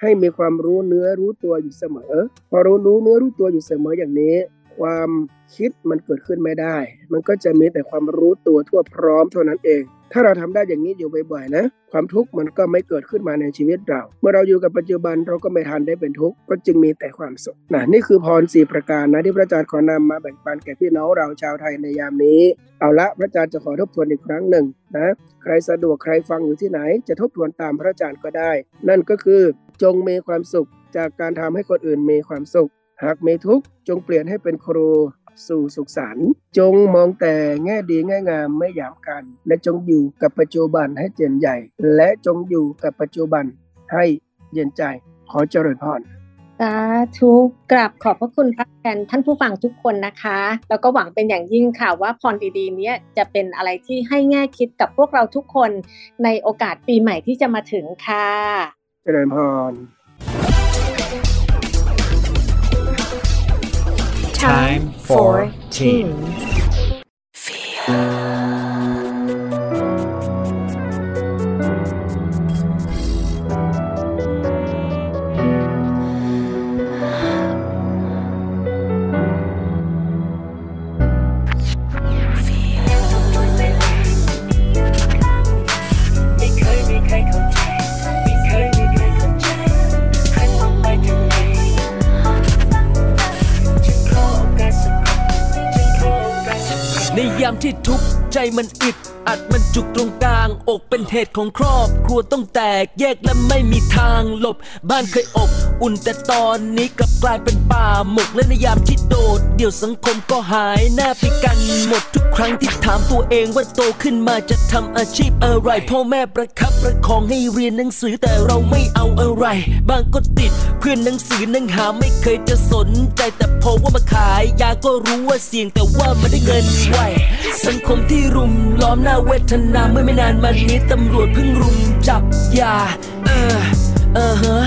ให้มีความรู้เนื้อรู้ตัวอยู่เสมอ พอรู้รู้เนื้อรู้ตัวอยู่เสมออย่างนี้ ความคิดมันเกิดขึ้นไม่ได้ มันก็จะมีแต่ความรู้ตัวทั่วพร้อมเท่านั้นเอง ถ้าเราทำได้อย่างนี้อยู่บ่อยๆนะ ความทุกข์มันก็ไม่เกิดขึ้นมาในชีวิตเรา เมื่อเราอยู่กับปัจจุบันเราก็ไม่ทันได้เป็นทุกข์ ก็จึงมีแต่ความสุขนะนี่คือพรสี่ประการนะที่พระอาจารย์ขอนำมาแบ่งปันแก่พี่น้องเราชาวไทยในยามนี้ เอาละพระอาจารย์จะขอทบทวนอีกครั้งหนึ่งนะ ใครสะดวกใครฟังอยู่ที่ไหน จะทบทวนตามพระอาจารย์ก็ได้ นั่นก็คือจงมีความสุขจากการทำให้คนอื่นมีความสุข หากมีทุกข์จงเปลี่ยนให้เป็นครูสู่สุขสันต์จงมองแต่แง่ดีแง่งามไม่หยามกัน และจงอยู่กับปัจจุบันให้เจนใหญ่ และจงอยู่กับปัจจุบันให้เย็นใจขอเจริญพรสาธุกราบขอบพระคุณพระแทนท่านผู้ฟังทุกคนนะคะ แล้วก็หวังเป็นอย่างยิ่งค่ะว่าพรดีๆนี้จะเป็นอะไรที่ให้แง่คิดกับพวกเราทุกคนในโอกาสปีใหม่ที่จะมาถึงค่ะ เจริญพร Time ตุของครอบครัวต้องแตกแยกและไม่มีทางหลบ บ้านเคยอบอุ่นแต่ตอนนี้กลับกลายเป็นป่าหมกและในยามที่โดด เดี๋ยวสังคมก็หายหน้าไปกันหมดทุกครั้งที่ถามตัวเองว่าโตขึ้นมาจะทำอาชีพอะไร พ่อแม่ประคับประคองให้เรียนหนังสือแต่เราไม่เอาอะไร บางก็ติดเพื่อนหนังสือนังหาไม่เคยจะสนใจแต่พอว่ามาขายยาก็รู้ว่าเสี่ยงแต่ว่ามันได้เงินไวสังคมที่รุมล้อมหน้าเวทนาเมื่อไม่นานมานี้ตำรวจเพิ่งรุมจับยา เออ เออฮะ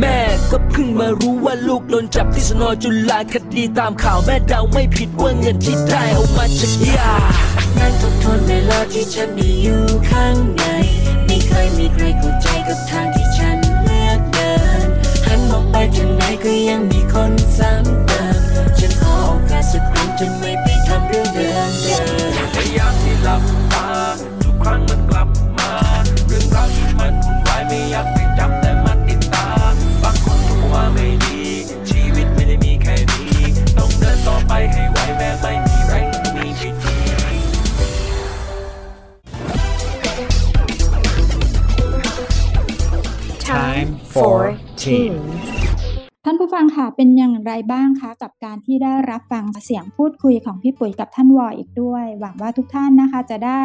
แม่ก็เพิ่งมารู้ว่าลูกโดนจับที่สนอจุฬาคดีตามข่าวแม่เดาไม่ผิดว่าเงินที่ได้เอามาจากยา นั่นทบทวนเวลาที่ฉันมีอยู่ข้างใน ไม่เคยมีใครเข้าใจกับทางที่ฉันเลือกเดิน หันมองไปทางไหนก็ยังมีคนซ้ำเติมฉันขอโอกาสสักครั้งจนไม่ไปทำเรื่องเดิม 14ท่านผู้ฟังค่ะเป็นอย่างไรบ้างคะกับการที่ได้รับฟังเสียงพูดคุยของพี่ปุ๋ยกับท่านวออีกด้วย หวังว่าทุกท่านนะคะจะได้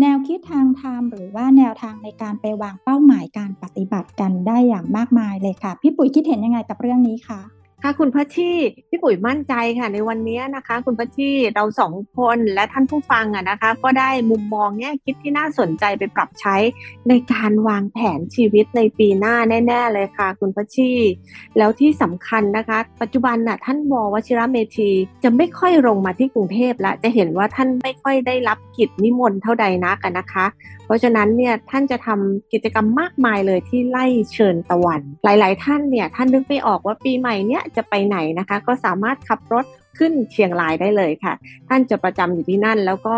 แนวคิดทางธรรมหรือว่าแนวทางในการไปวางเป้าหมายการปฏิบัติกันได้อย่างมากมายเลยค่ะ พี่ปุ๋ยคิดเห็นยังไงกับเรื่องนี้คะ ค่ะคุณพัชชีพี่ปุ๋ยมั่นใจค่ะ ในวันนี้นะคะ คุณพัชชีเราสองคนและท่านผู้ฟังอะนะคะ ก็ได้มุมมองแง่คิดที่น่าสนใจไปปรับใช้ในการวางแผนชีวิตในปีหน้าแน่ ๆ เลยค่ะ คุณพัชชีแล้วที่สำคัญนะคะ ปัจจุบันน่ะท่านววชิระเมธีจะไม่ค่อยลงมาที่กรุงเทพละจะเห็นว่าท่านไม่ค่อยได้รับกิจนิมนต์เท่าใดนักนะคะ เพราะฉะนั้นเนี่ยท่านจะทำกิจกรรมมากมายเลยที่ไล่เชิญตะวัน หลาย ๆ ท่านเนี่ยท่านนึกไม่ออกว่าปีใหม่เนี่ยจะไปไหนนะคะ ก็สามารถขับรถขึ้นเชียงรายได้เลยค่ะ ท่านจะประจำอยู่ที่นั่น แล้วก็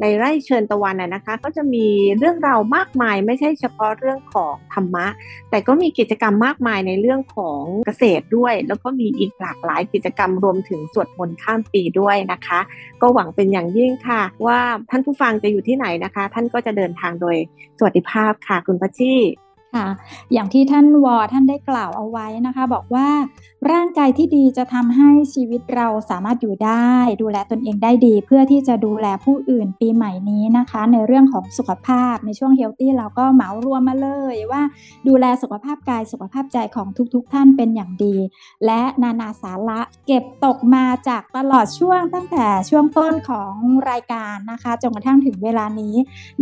ในไร่เชิญตะวันนะคะ ก็จะมีเรื่องราวมากมาย ไม่ใช่เฉพาะเรื่องของธรรมะ แต่ก็มีกิจกรรมมากมายในเรื่องของเกษตรด้วย แล้วก็มีอีกหลากหลายกิจกรรมรวมถึงสวดมนต์ข้ามปีด้วยนะคะ ก็หวังเป็นอย่างยิ่งค่ะ ว่าท่านผู้ฟังจะอยู่ที่ไหนนะคะ ท่านก็จะเดินทางโดยสวัสดิภาพค่ะคุณพัชชีค่ะอย่างที่ท่านวอท่านได้กล่าวเอาไว้นะคะ บอกว่า ร่างกายที่ดีจะทำให้ชีวิตเราสามารถอยู่ได้ ดูแลตนเองได้ดี เพื่อที่จะดูแลผู้อื่นปีใหม่นี้นะคะ ในเรื่องของสุขภาพในช่วงเฮลตี้เราก็เหมารวมมาเลยว่า ดูแลสุขภาพกายสุขภาพใจของทุกๆทท่านเป็นอย่างดี และนานาสาระเก็บตกมาจากตลอดช่วงตั้งแต่ช่วงต้นของรายการนะคะจนกระทั่งถึงเวลานี้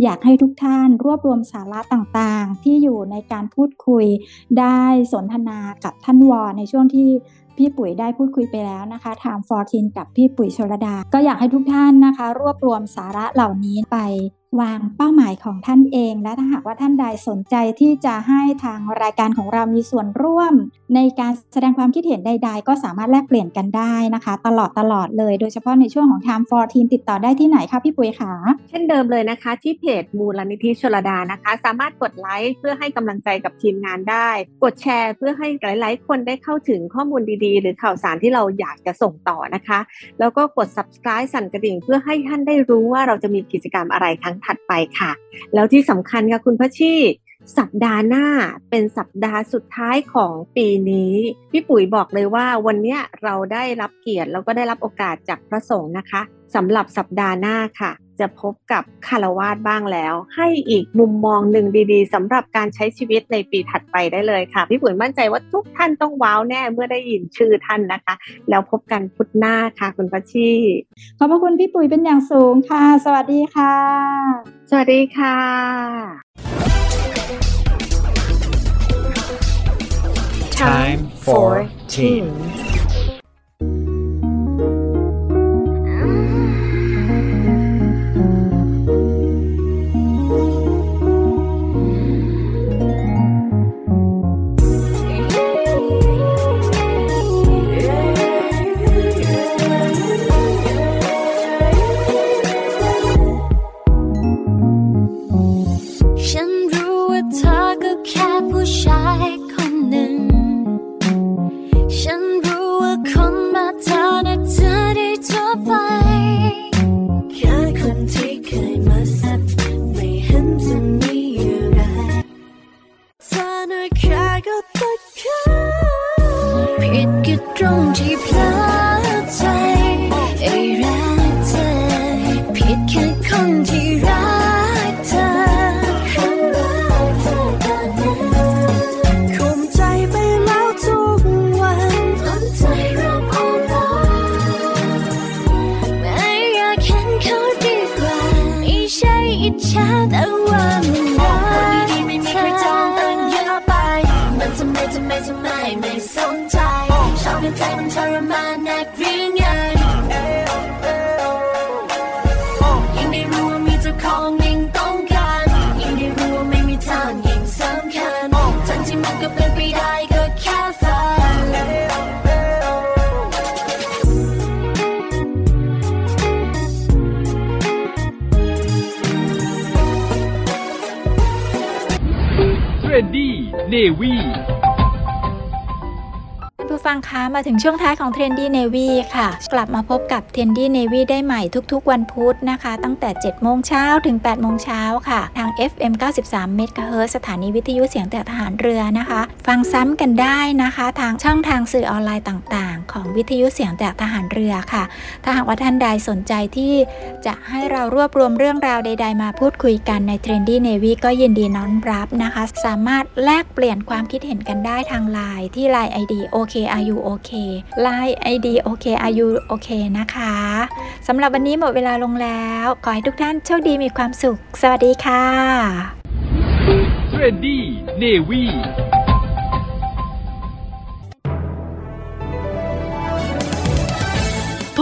อยากให้ทุกท่านรวบรวมสาระต่างๆ ที่อยู่ในการพูดคุยได้สนทนากับท่านวอในช่วงที่พี่ปุ๋ยได้พูดคุยไปแล้วนะคะถามฟอร์ทินกับพี่ปุ๋ยชลดา ก็อยากให้ทุกท่านนะคะ รวบรวมสาระเหล่านี้ไป วางเป้าหมายของท่านเอง และถ้าหากว่าท่านใดสนใจที่จะให้ทางรายการของเรามีส่วนร่วม ในการแสดงความคิดเห็นใด ๆ ก็สามารถแลกเปลี่ยนกันได้นะคะ ตลอดตลอดเลย โดยเฉพาะในช่วงของ Time for Teen ติดต่อได้ที่ไหนคะพี่ปุ๋ยขาเช่นเดิมเลยนะคะ ที่เพจมูลนิธิชลดานะคะ สามารถกดไลค์เพื่อให้กำลังใจกับทีมงานได้ กดแชร์เพื่อให้หลาย ๆ คนได้เข้าถึงข้อมูลดีๆ หรือข่าวสารที่เราอยากจะส่งต่อนะคะ แล้วก็กด subscribe สั่นกระดิ่ง เพื่อให้ท่านได้รู้ว่าเราจะมีกิจกรรมอะไรครั้งถัดไปค่ะ แล้วที่สำคัญค่ะคุณพัชชีสัปดาห์หน้าเป็นสัปดาห์สุดท้ายของปีนี้ พี่ปุ๋ยบอกเลยว่าวันนี้เราได้รับเกียรติแล้วก็ได้รับโอกาสจากพระสงฆ์นะคะสำหรับสัปดาห์หน้าค่ะ จะพบกับคารวาสบ้างแล้ว ให้อีกมุมมองหนึ่งดีๆสำหรับการใช้ชีวิตในปีถัดไปได้เลยค่ะ พี่ปุ๋ยมั่นใจว่าทุกท่านต้องว้าวแน่เมื่อได้ยินชื่อท่านนะคะ แล้วพบกันพุธหน้าค่ะ คุณพัชชีขอบพระคุณพี่ปุ๋ยเป็นอย่างสูงค่ะ สวัสดีค่ะ สวัสดีค่ะ Time for teen. " ผิดก็ เนวีผู้ฟังคะมาถึงช่วงท้ายของ Trendy Navy ค่ะ กลับมาพบกับ Trendy Navy ได้ใหม่ทุกๆ วันพุธนะคะ ตั้งแต่ 7 โมงเช้าถึง 8 โมงเช้าค่ะ ทาง FM 93 MHz สถานีวิทยุเสียงจากทหารเรือนะคะ ฟังซ้ำกันได้นะคะ ทางช่องทางสื่อออนไลน์ต่าง ของวิทยุเสียงจากทหารเรือค่ะ ถ้าหากว่าท่านใดสนใจที่จะให้เรารวบรวมเรื่องราวใด ๆ มาพูดคุยกันใน Trendy Navy ก็ยินดีน้อมรับนะคะ สามารถแลกเปลี่ยนความคิดเห็นกันได้ทางไลน์ที่ Line ID OKRU OK Line ID OKRU OK นะคะสำหรับวันนี้หมดเวลาลงแล้ว ขอให้ทุกท่านโชคดีมีความสุข สวัสดีค่ะเท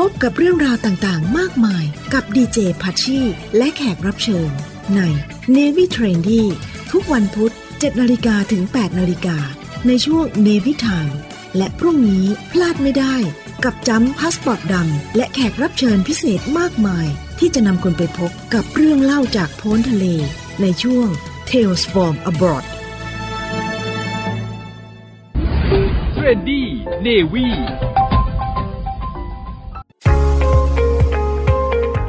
บกับเรื่องราวต่างๆ มากมายกับดีเจพัชชีและแขกรับเชิญ ใน Navy Trendy ทุกวันพุธ7นาฬิกาถึง 8นาฬิกาในช่วง Navy Time และพรุ่งนี้พลาดไม่ได้ กับจั๊มพาสปอร์ตดำและแขกรับเชิญพิเศษมากมาย ที่จะนำคุณไปพบกับเรื่องเล่าจากโพ้นทะเล ในช่วง Tales from Abroad Trendy Navy